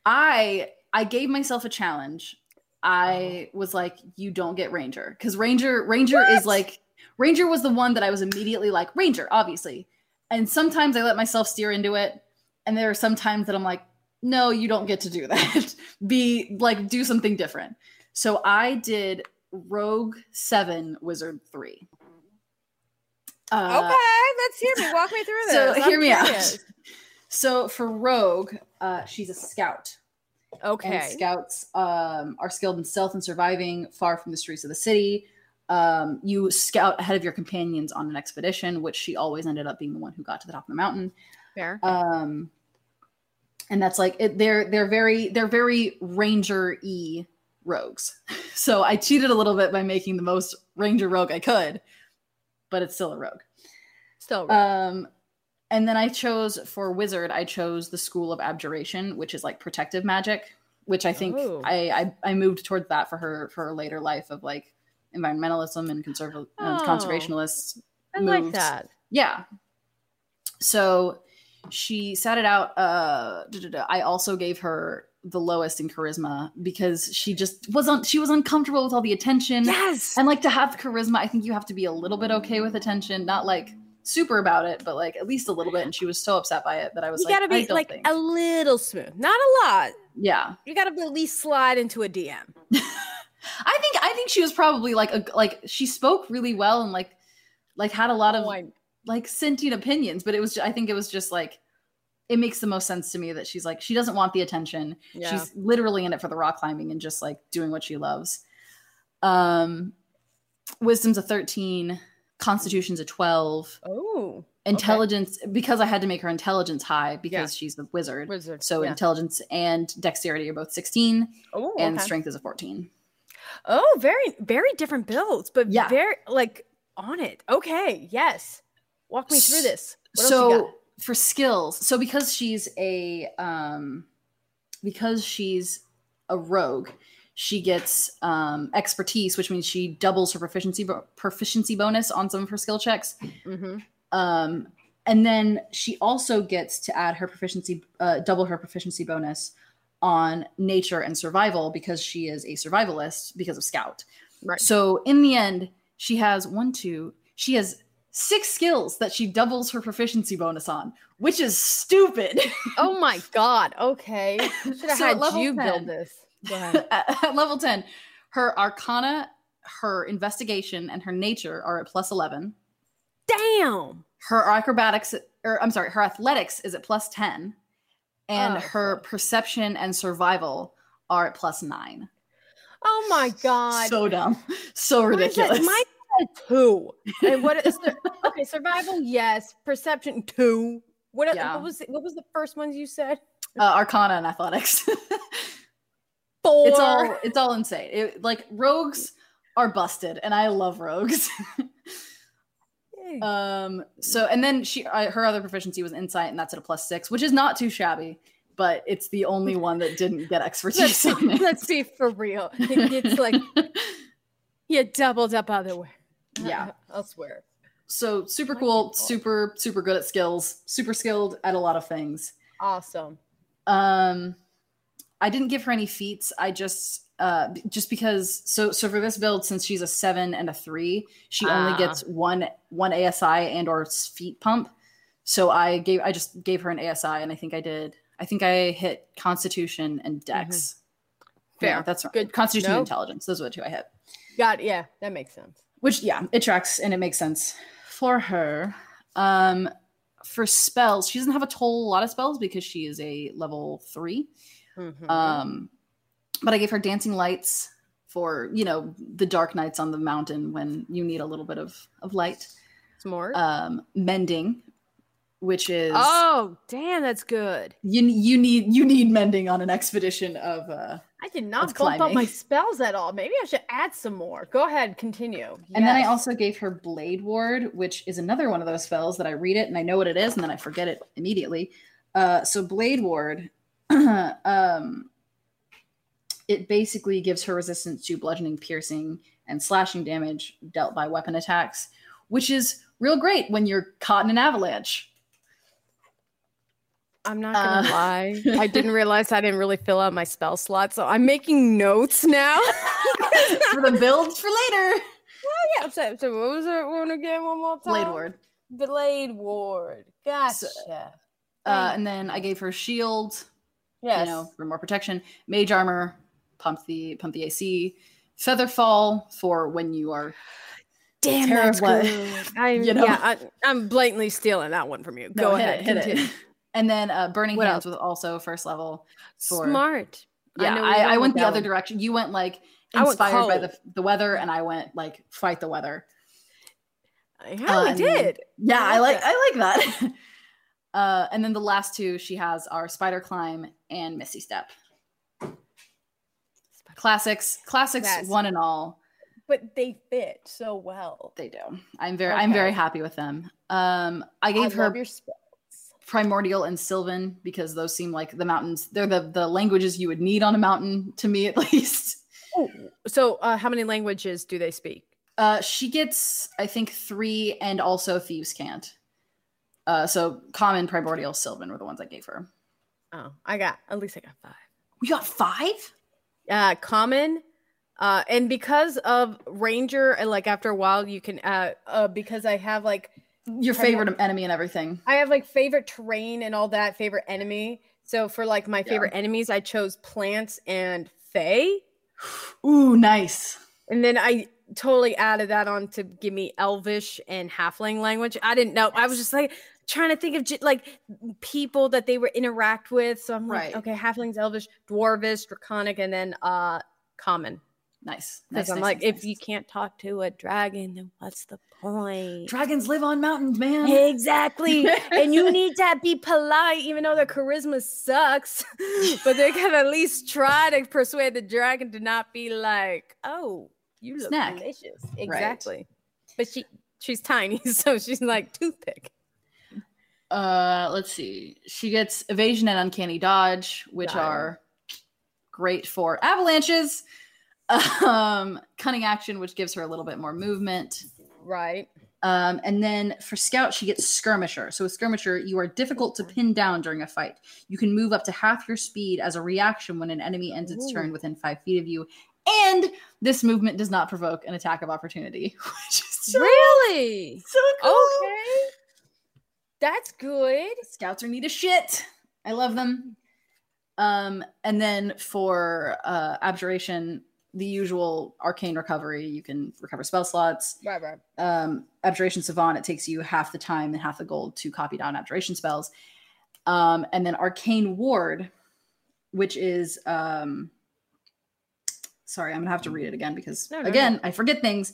I I gave myself a challenge. I was like, you don't get Ranger because Ranger Ranger is like Ranger was the one that I was immediately like Ranger, obviously. And sometimes I let myself steer into it, and there are some times that I'm like, no, you don't get to do [LAUGHS] that. Be like, do something different. So I did Rogue Seven, Wizard Three. Uh, okay, let's hear me. Walk me through [LAUGHS] this. So I'm hear me curious. out. So for Rogue, uh, she's a scout. And Okay. scouts um, are skilled in stealth and surviving far from the streets of the city. Um, you scout ahead of your companions on an expedition, which she always ended up being the one who got to the top of the mountain. Fair. Um, and that's like it, they're they're very they're very ranger y rogues. [LAUGHS] So I cheated a little bit by making the most ranger rogue I could, but it's still a rogue. Still. Um, and then I chose for wizard, I chose the school of abjuration, which is like protective magic, which I think Oh. I, I I moved towards that for her for her later life of like environmentalism and conserv- Oh. conservationists. I like that. Yeah. So she sat it out. Uh. I also gave her the lowest in charisma because she just wasn't. She was uncomfortable with all the attention. Yes. And like to have charisma, I think you have to be a little bit okay with attention, not like super about it, but like at least a little bit. And she was so upset by it that I was you like, gotta be like think. a little smooth, not a lot. yeah. You gotta at least slide into a DM. [LAUGHS] I think I think she was probably like a like she spoke really well and like like had a lot of Oh, like sentient opinions, but it was I think it was just like it makes the most sense to me that she's like she doesn't want the attention. yeah. She's literally in it for the rock climbing and just like doing what she loves. Um wisdom's a 13, constitution's a 12, oh, intelligence because I had to make her intelligence high because she's a wizard. wizard. So yeah. intelligence and dexterity are both 16 oh, and okay. strength is a 14. Oh, very, very different builds, but Yeah. very like on it. Okay, yes. Walk me through this. What so for skills so because she's a um because she's a rogue she gets um expertise which means she doubles her proficiency bo- proficiency bonus on some of her skill checks Mm-hmm. Um, and then she also gets to add her proficiency, uh, double her proficiency bonus on nature and survival because she is a survivalist because of scout. Right. So in the end, she has one, two, she has six skills that she doubles her proficiency bonus on, which is stupid. Oh my god. Okay. [LAUGHS] Should have So had you 10 build this. [LAUGHS] At at level 10, her arcana, her investigation, and her nature are at plus 11. Damn. Her acrobatics, or I'm sorry, her athletics is at plus 10. And Oh, her fuck. perception and survival are at plus 9. Oh my god. So dumb. So ridiculous. Said two. And what is the [LAUGHS] okay? Survival, yes. Perception, two. What, Yeah. what was what was the first ones you said? uh, arcana and athletics. [LAUGHS] Four. it's all it's all insane. It, like rogues are busted, and I love rogues. Um. So and then she uh, her other proficiency was insight, and that's at a plus six, which is not too shabby. But it's the only one that didn't get expertise let's, on it. let's be for real. It gets like [LAUGHS] you doubled up otherwhere. Yeah. [LAUGHS] I'll swear. so super cool, super super good at skills, super skilled at a lot of things. Awesome. Um, I didn't give her any feats. I just uh just because so so for this build, since she's a seven and a three, she only Ah. gets one one ASI and or feat pump. So I gave I just gave her an ASI, and I think I did. I think I hit Constitution and Dex. Yeah, Fair. that's right. Good. Constitution and No. Intelligence. Those are the two I hit. Got yeah, that makes sense. Which yeah, it tracks and it makes sense for her. Um, for spells, she doesn't have a whole lot of spells because she is a level three. Mhm. Um, but I gave her dancing lights for you know the dark nights on the mountain when you need a little bit of of light. Smart. Um, mending, which is oh, damn, that's good. you you need you need mending on an expedition of uh I did not bump up my spells at all. Maybe I should add some more. Go ahead, continue. And then I also gave her Blade Ward, which is another one of those spells that I read it and I know what it is, and then I forget it immediately. Uh, so Blade Ward, [CLEARS THROAT] um, it basically gives her resistance to bludgeoning, piercing, and slashing damage dealt by weapon attacks, which is real great when you're caught in an avalanche. I'm not gonna Uh, lie. [LAUGHS] I didn't realize I didn't really fill out my spell slot, so I'm making notes now. [LAUGHS] for the builds for later. yeah, so, so what was it one again? One more time. Blade Ward. Blade Ward. Gotcha. So- Uh, and then I gave her shield, yes. you know, for more protection. Mage armor, pump the pump the AC. Feather fall for when you are Damn, that's of what- good. [LAUGHS] I, you know? Yeah, I, I'm blatantly stealing that one from you. No, Go ahead. it, hit it. And then uh, burning What hands else? was also first level. For- Smart. Yeah, know I, I, went the other one. direction. You went like I inspired by the the weather, and I went like fight the weather. I Uh, then- did. Yeah, I I like I like that. [LAUGHS] uh, and then the last two she has are spider climb and misty step. Classics, classics, one and all. But they fit so well. They do. I'm very, I'm very happy with them. Um, I I gave her your primordial and sylvan because those seem like the mountains. They're the the languages you would need on a mountain to me at [LAUGHS] least. Oh, so uh, how many languages do they speak? Uh, she gets, I think, three, and also thieves cant. Uh, so common, primordial, sylvan were the ones I gave her. Oh, I got at least I got five. We got five. Uh, common, uh, and because of ranger, and like after a while, you can uh, uh, because I have like Your favorite enemy and everything. I have like favorite terrain and all that, favorite enemy. So for like my Yeah. favorite enemies, I chose plants and fae. Ooh, nice. And then I totally added that on to give me elvish and halfling language. I didn't know. I was just like trying to think of like people that they would interact with. So I'm like, Right. okay, halflings, elvish, dwarvish, draconic, and then uh common. Nice. Because Nice. I'm nice, like, nice, if you can't talk to a dragon, then what's the point? dragons live on mountains, man. Exactly. [LAUGHS] and you need to be polite, even though their charisma sucks. [LAUGHS] but they can at least try to persuade the dragon to not be like, oh, you look Snack. delicious. Exactly. But she she's tiny, [LAUGHS] so she's like toothpick. Uh, let's see. She gets evasion and uncanny dodge, which Got it. are great for avalanches. [LAUGHS] Um, cunning action, which gives her a little bit more movement. Right. Um, and then for Scout, she gets Skirmisher. So, a Skirmisher, you are difficult to pin down during a fight. You can move up to half your speed as a reaction when an enemy ends its Ooh. turn within five feet of you. And this movement does not provoke an attack of opportunity, [LAUGHS] which is so, really? so cool. Okay. That's good. Scouts are neat as shit. I love them. Um, and then for uh, abjuration, the usual arcane recovery, you can recover spell slots. Right, right. Um, abjuration savant, it takes you half the time and half the gold to copy down abjuration spells. Um, and then arcane ward, which is um, sorry, I'm gonna have to read it again because No, no, again, I forget things.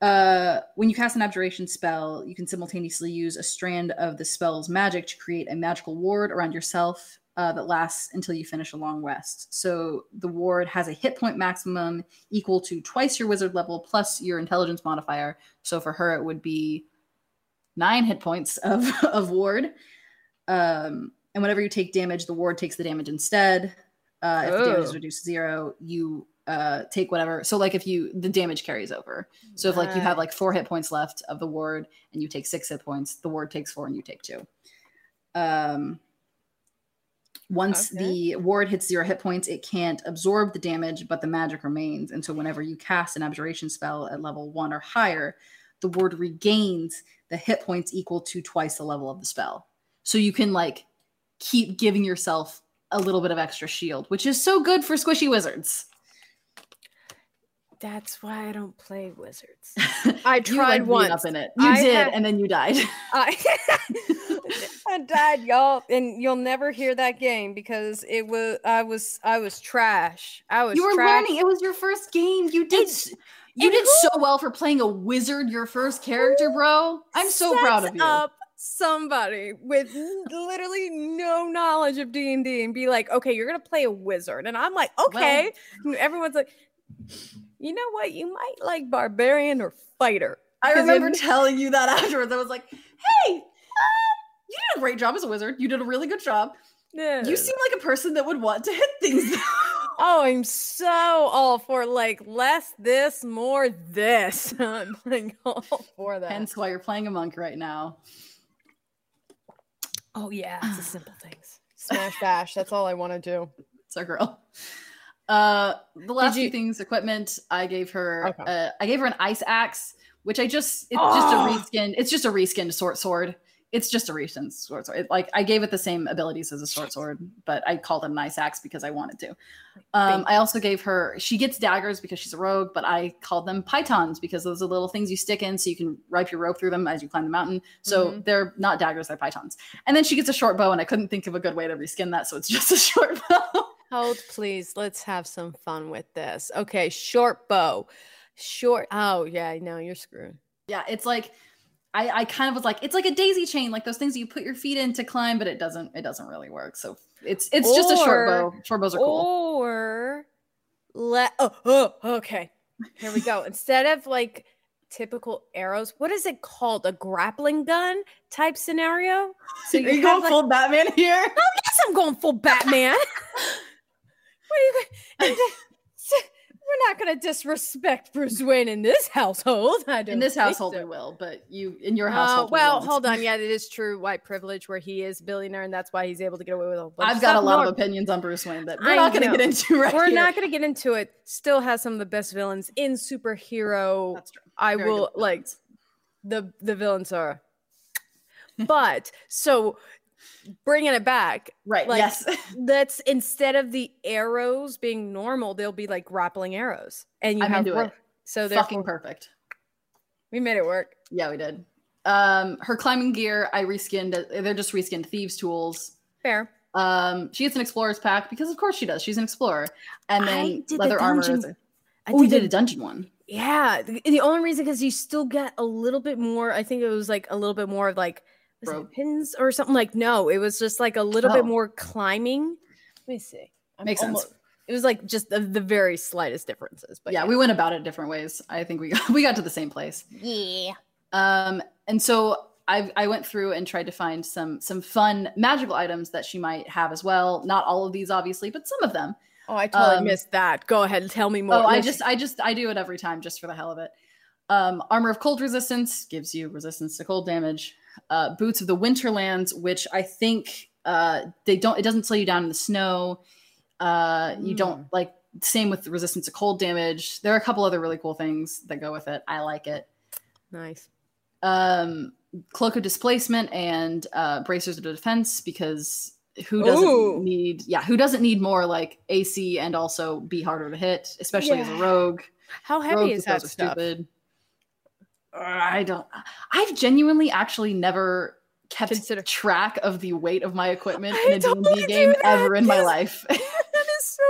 Uh, when you cast an abjuration spell, you can simultaneously use a strand of the spell's magic to create a magical ward around yourself uh, that lasts until you finish a long rest. So the ward has a hit point maximum equal to twice your wizard level plus your intelligence modifier. So for her, it would be nine hit points of, [LAUGHS] of ward. Um, and whenever you take damage, the ward takes the damage instead. Uh, if the damage is Oh. reduced to zero, you uh, take whatever. So like if you the damage carries over. So if like you have like four hit points left of the ward and you take six hit points, the ward takes four and you take two. Um, once Okay. the ward hits zero hit points, it can't absorb the damage, but the magic remains. And so whenever you cast an abjuration spell at level one or higher, the ward regains the hit points equal to twice the level of the spell. So you can like keep giving yourself a little bit of extra shield, which is so good for squishy wizards. That's why I don't play wizards. [LAUGHS] I You, tried like, beat once. up in it. You I did, have- and then you died. [LAUGHS] I, [LAUGHS] I died, y'all, and you'll never hear that game because it was I was I was trash. I was you were trash. learning. It was your first game. You did. And- s- you and did who- so well for playing a wizard. Your first character, bro. I'm so proud of you. Up somebody with literally no knowledge of D and D and be like, okay, you're gonna play a wizard, and I'm like, okay. And everyone's like, you know what? You might like barbarian or fighter. I remember in- [LAUGHS] telling you that afterwards. I was like, "Hey, you did a great job as a wizard. You did a really good job. Yeah. You seem like a person that would want to hit things." [LAUGHS] Oh, I'm so all for like less this, more this. [LAUGHS] I'm like all for that. Hence why you're playing a monk right now. oh yeah, it's the simple [SIGHS] things. Smash dash. That's all I want to do. It's our girl. Uh, the last you- few things, equipment. I gave her. Okay. Uh, I gave her an ice axe, which I just it's just a Oh! reskin. It's just a reskinned short sword. It's just a reskinned short sword. It, like I gave it the same abilities as a short sword, but I called it an ice axe because I wanted to. Um, I also gave her. She gets daggers because she's a rogue, but I called them pitons because those are little things you stick in so you can ripe your rope through them as you climb the mountain. So Mhm. they're not daggers; they're pitons. And then she gets a short bow, and I couldn't think of a good way to reskin that, so it's [LAUGHS] just a short bow. Hold, please. Let's have some fun with this. Okay, short bow. Short. Oh yeah, no, you're screwed. Yeah, it's like I, I kind of was like, it's like a daisy chain, like those things you put your feet in to climb, but it doesn't it doesn't really work. So it's it's just a short bow. Short bows are cool. Or let. Oh, oh, okay. Here we go. [LAUGHS] Instead of like typical arrows, what is it called? A grappling gun type scenario. So Are you you going like- full Batman here? [LAUGHS] Oh, yes, I'm going full Batman. [LAUGHS] what are you? uh, [LAUGHS] We're not going to disrespect Bruce Wayne in this household. I don't In this household so. we will, but you in your Uh, household. we well, won't. hold on. [LAUGHS] Yeah, it is true. White privilege, where he is billionaire, and that's why he's able to get away with a whole bunch I've got a lot No, of opinions on Bruce Wayne that we're I not going to get into right We're here. not going to get into it. Still has some of the best villains in superhero. That's true. I Very will like the the villains are. But so bringing it back, right. like, yes. [LAUGHS] that's instead of the arrows being normal, they'll be like grappling arrows, and you I'm have into ro- it. so they're Fucking perfect. we made it work. Yeah, we did. Um, her climbing gear, I reskinned. They're just reskinned thieves tools. Fair. Um, she gets an explorer's pack because of course she does. She's an explorer, and then did the leather armor. Is a, I oh, we did did a dungeon one. Yeah, the, the only reason because you still get a little bit more. I think it was like a little bit more of like pins or something. Like no, it was just like a little bit Oh. more climbing. Let me see. I'm Makes sense. It was like just the, the very slightest differences. But yeah, we went about it different ways. I think we got, [LAUGHS] we got to the same place. yeah. Um, and so I I went through and tried to find some some fun magical items that she might have as well. Not all of these, obviously, but some of them. Oh, I totally Um, missed that. Go ahead and tell me more. Oh, I just I just I do it every time just for the hell of it. Um, armor of cold resistance gives you resistance to cold damage. Uh, boots of the winterlands, which I think uh, they don't. It doesn't slow you down in the snow. Uh, you don't like. Same with the resistance to cold damage. There are a couple other really cool things that go with it. I like it. Nice. Um, cloak of displacement and uh, bracers of defense because who doesn't Ooh. need? Yeah, who doesn't need more like AC and also be harder to hit, especially as a rogue. How heavy Rogue is that stuff? stupid. I don't. I've genuinely actually never kept Consider- track of the weight of my equipment I in a D&D game ever in my life. [LAUGHS] that is so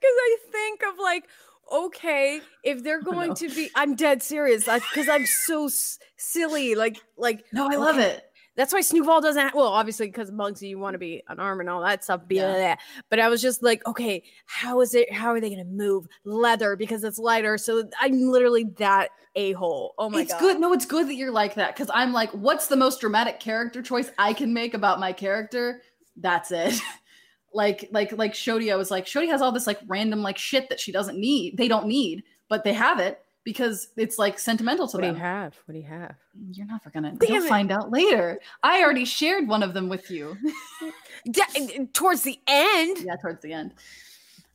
because I think of like, okay, if they're oh, going no. to be, I'm dead serious because I'm so s- silly. Like, like no, I love it. That's why Snowball doesn't. Have, well, obviously because Muggsy, you want to be unarmed and all that stuff. Be Yeah. But I was just like, okay, how is it? How are they going to move leather because it's lighter? So I'm literally that a hole. Oh my it's god, it's good. No, it's good that you're like that because I'm like, what's the most dramatic character choice I can make about my character? That's it. [LAUGHS] like, like, like Shodia was like, Shodia has all this like random like shit that she doesn't need. They don't need, but they have it because it's like sentimental to What do you have? What do you have? You're never gonna. Damn you'll it. find out later. I already shared one of them with you. Towards the end, yeah, towards the end.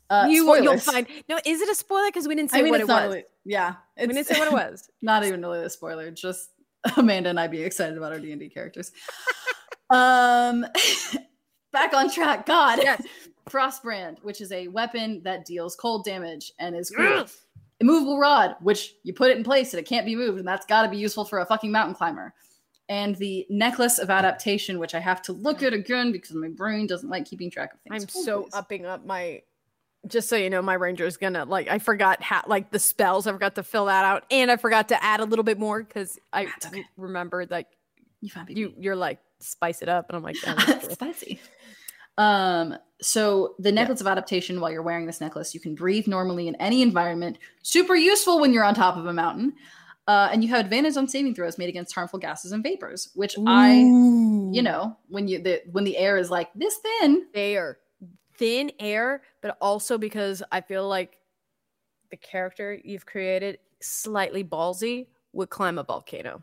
Uh, you you'll find. No, is it a spoiler? Because we didn't say I mean, what it was. Really, yeah, We didn't say what it was. [LAUGHS] not even really a spoiler. Just Amanda and I being excited about our D and D characters. [LAUGHS] um, [LAUGHS] back on track. God, Yes. Frostbrand, which is a weapon that deals cold damage and is [GASPS] cool. Immovable rod, which you put it in place and it can't be moved, and that's got to be useful for a fucking mountain climber. And the necklace of adaptation, which I have to look at again because my brain doesn't like keeping track of things. I'm so please. upping up my. Just so you know, my ranger is gonna like. I forgot how like the spells. I forgot to fill that out, and I forgot to add a little bit more because I okay. remembered like You found you you're like spice it up, and I'm like, that's [LAUGHS] spicy. Um, so the necklace of adaptation, while you're wearing this necklace, you can breathe normally in any environment. Super useful when you're on top of a mountain. Uh, and you have advantage on saving throws made against harmful gases and vapors, which I, you know, when you the when the air is like this thin, air, thin air, but also because I feel like the character you've created slightly ballsy would climb a volcano.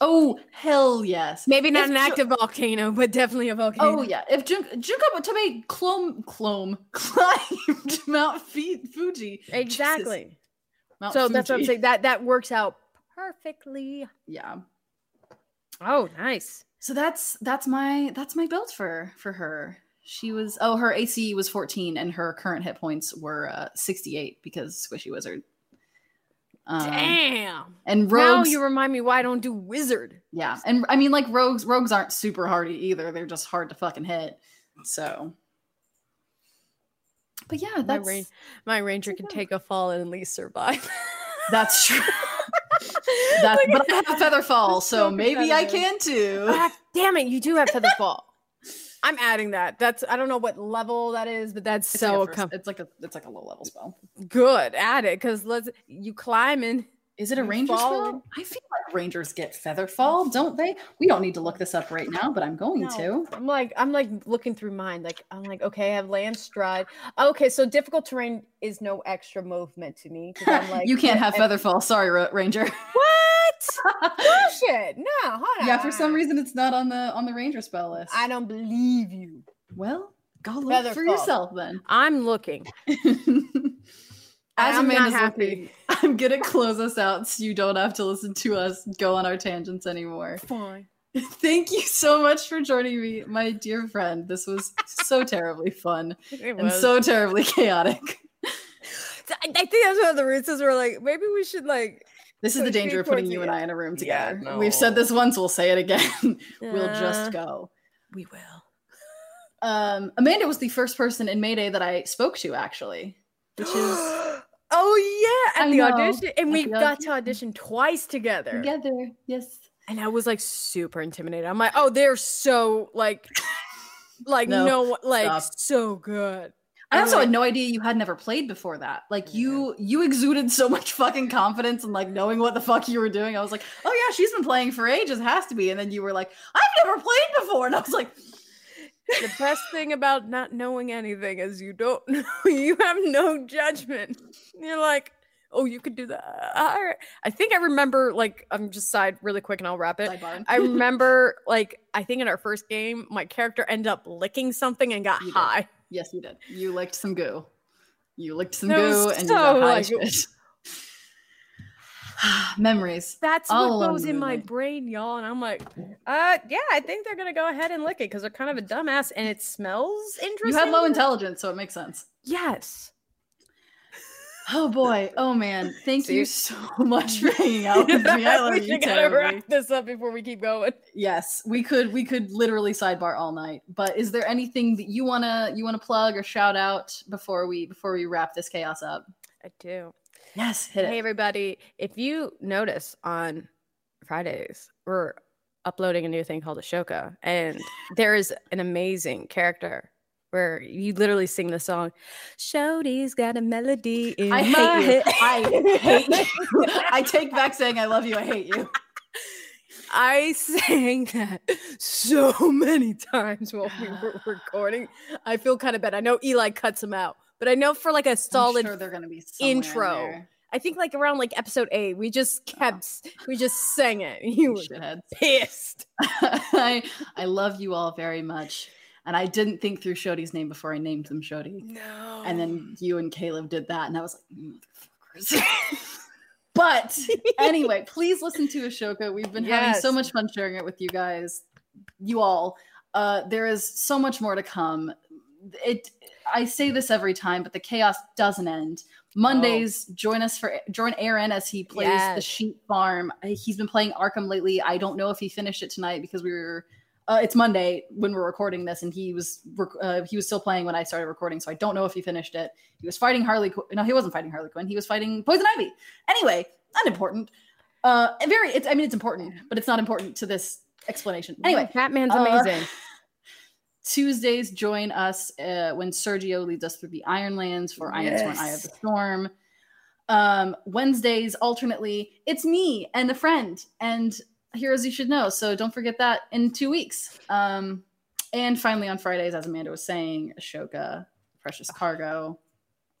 Oh hell yes, Maybe not If an Ju- active volcano, but definitely a volcano. Oh yeah, if Jun- Junko Tome clone clone [LAUGHS] climbed Mount Fuji, exactly. Mount So that's what I'm saying. That that works out perfectly. Yeah. Oh, nice. So that's that's my that's my build for for her. She was oh her AC was 14 and her current hit points were uh, 68 because Squishy Wizard. Um, Damn. and Now you remind me why I don't do wizard. yeah, and I mean like rogues rogues aren't super hardy either. They're just hard to fucking hit. So, but yeah, My, ran- my ranger can take a fall and at least survive. [LAUGHS] that's true. [LAUGHS] That's Like, but I have feather fall, so so maybe I can too. Ah, damn it, you do have feather fall. [LAUGHS] I'm adding that. That's I don't know what level that is, but that's It's so like first- com- it's like a it's like a low level spell. good. Add it because let's you climbing. Is it a ranger spell? I feel like rangers get feather fall, don't they? We don't need to look this up right now, but I'm going to. I'm like I'm like looking through mine. Like I'm like okay, I have land stride. Okay, so difficult terrain is no extra movement to me. I'm [LAUGHS] like you can't have feather fall. Sorry, ranger. What? [LAUGHS] Bullshit. No, hold on. yeah, for some reason it's not on the on the ranger spell list. I don't believe you. well, go look Feather for fall. yourself then. I'm looking. [LAUGHS] As I'm not Amanda's happy. looking, I'm gonna close us out so you don't have to listen to us go on our tangents anymore. Fine. [LAUGHS] Thank you so much for joining me, my dear friend. This was so terribly fun and so terribly chaotic. I I think that's one of the reasons we're like, maybe we should like This is the danger of putting you and. I in a room Yeah, together. We've said this once, we'll say it again. [LAUGHS] we'll Uh, just go. we will. Um, Amanda was the first person in Mayday that I spoke to, actually, which is [GASPS] oh yeah, at I the know, audition, and at we got to audition. audition twice together. together. Yes. And I was like super intimidated. I'm like, oh, they're so like, [LAUGHS] like No, no, like stop. so good. I also had um, no idea you had never played before that. Like Yeah. you, you exuded so much fucking confidence and like knowing what the fuck you were doing. I was like, oh yeah, she's been playing for ages, has to be. And then you were like, I've never played before, and I was like, The best thing about not knowing anything is you don't [LAUGHS] know, you have no judgment. You're like, oh, you could do that. All right. I think I remember, like, I'm just side really quick and I'll wrap it. I [LAUGHS] remember, like, I think in our first game, my character ended up licking something and got You high. Yes, you did. You licked some goo. You licked some That goo and so, you got high like-. [SIGHS] Memories. That's All what goes in my brain, y'all. And I'm like, uh, yeah, I think they're gonna go ahead and lick it because they're kind of a dumbass and it smells interesting. You have low intelligence, so it makes sense. Yes. Oh boy. Oh man. Thank you so much for hanging [LAUGHS] out with me. I love we you gotta wrap this up before we keep going. Yes, we could we could literally sidebar all night. But is there anything that you wanna you wanna plug or shout out before we before we wrap this chaos up? I do. Yes, hit Hey it. everybody, if you notice on Fridays, we're uploading a new thing called Ashoka, and there is an amazing character where you literally sing the song. Shodi's got a melody in I my hate you. head." I hate [LAUGHS] you. I take back saying I love you. I hate you. I sang that so many times while we were recording. I feel kind of bad. I know Eli cuts them out, but I know for like a solid sure they're gonna be intro. I think like around like episode eight, we just kept oh. we just sang it. You [LAUGHS] you were shitheads. pissed. [LAUGHS] I I love you all very much. And I didn't think through Shodi's name before I named them Shodi. No. And then you and Caleb did that, and I was like, motherfuckers. [LAUGHS] but anyway, [LAUGHS] please listen to Ashoka. We've been having so much fun sharing it with you guys, you all. Uh, there is so much more to come. It. I say this every time, but the chaos doesn't end. Mondays, join us for join Aaron as he plays the sheep farm. He's been playing Arkham lately. I don't know if he finished it tonight because we were. Uh, it's Monday when we're recording this, and he was rec- uh, he was still playing when I started recording, so I don't know if he finished it. He was fighting Harley. Qu- no, he wasn't fighting Harley Quinn. He was fighting Poison Ivy. Anyway, unimportant. Uh, very. It's. I mean, it's important, but it's not important to this explanation. Anyway, Batman's uh, amazing. [LAUGHS] Tuesdays, join us uh, when Sergio leads us through the Ironlands for Iron Storm, Eye of the Storm. Um, Wednesdays, alternately, it's me and a friend, and Heroes You Should Know. So don't forget that in two weeks. Um, and finally, on Fridays, as Amanda was saying, Ashoka, Precious Cargo,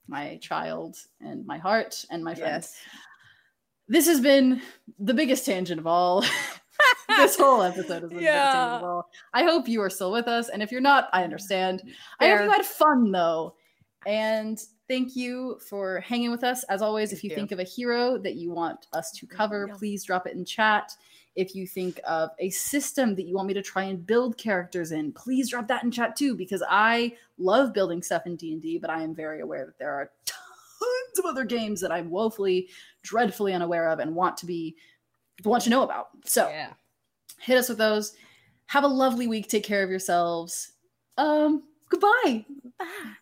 my child, and my heart, and my friends. Yes. This has been the biggest tangent of all. [LAUGHS] this whole episode has been the biggest Yeah. tangent of all. I hope you are still with us, and if you're not, I understand. I hope you had fun though, and thank you for hanging with us. As always, if you you. think of a hero that you want us to cover, Yeah. please drop it in chat. If you think of a system that you want me to try and build characters in, please drop that in chat too, because I love building stuff in D and D, but I am very aware that there are tons of other games that I'm woefully, dreadfully unaware of and want to be want to know about. So Yeah. hit us with those. Have a lovely week. Take care of yourselves. Um, goodbye. Bye.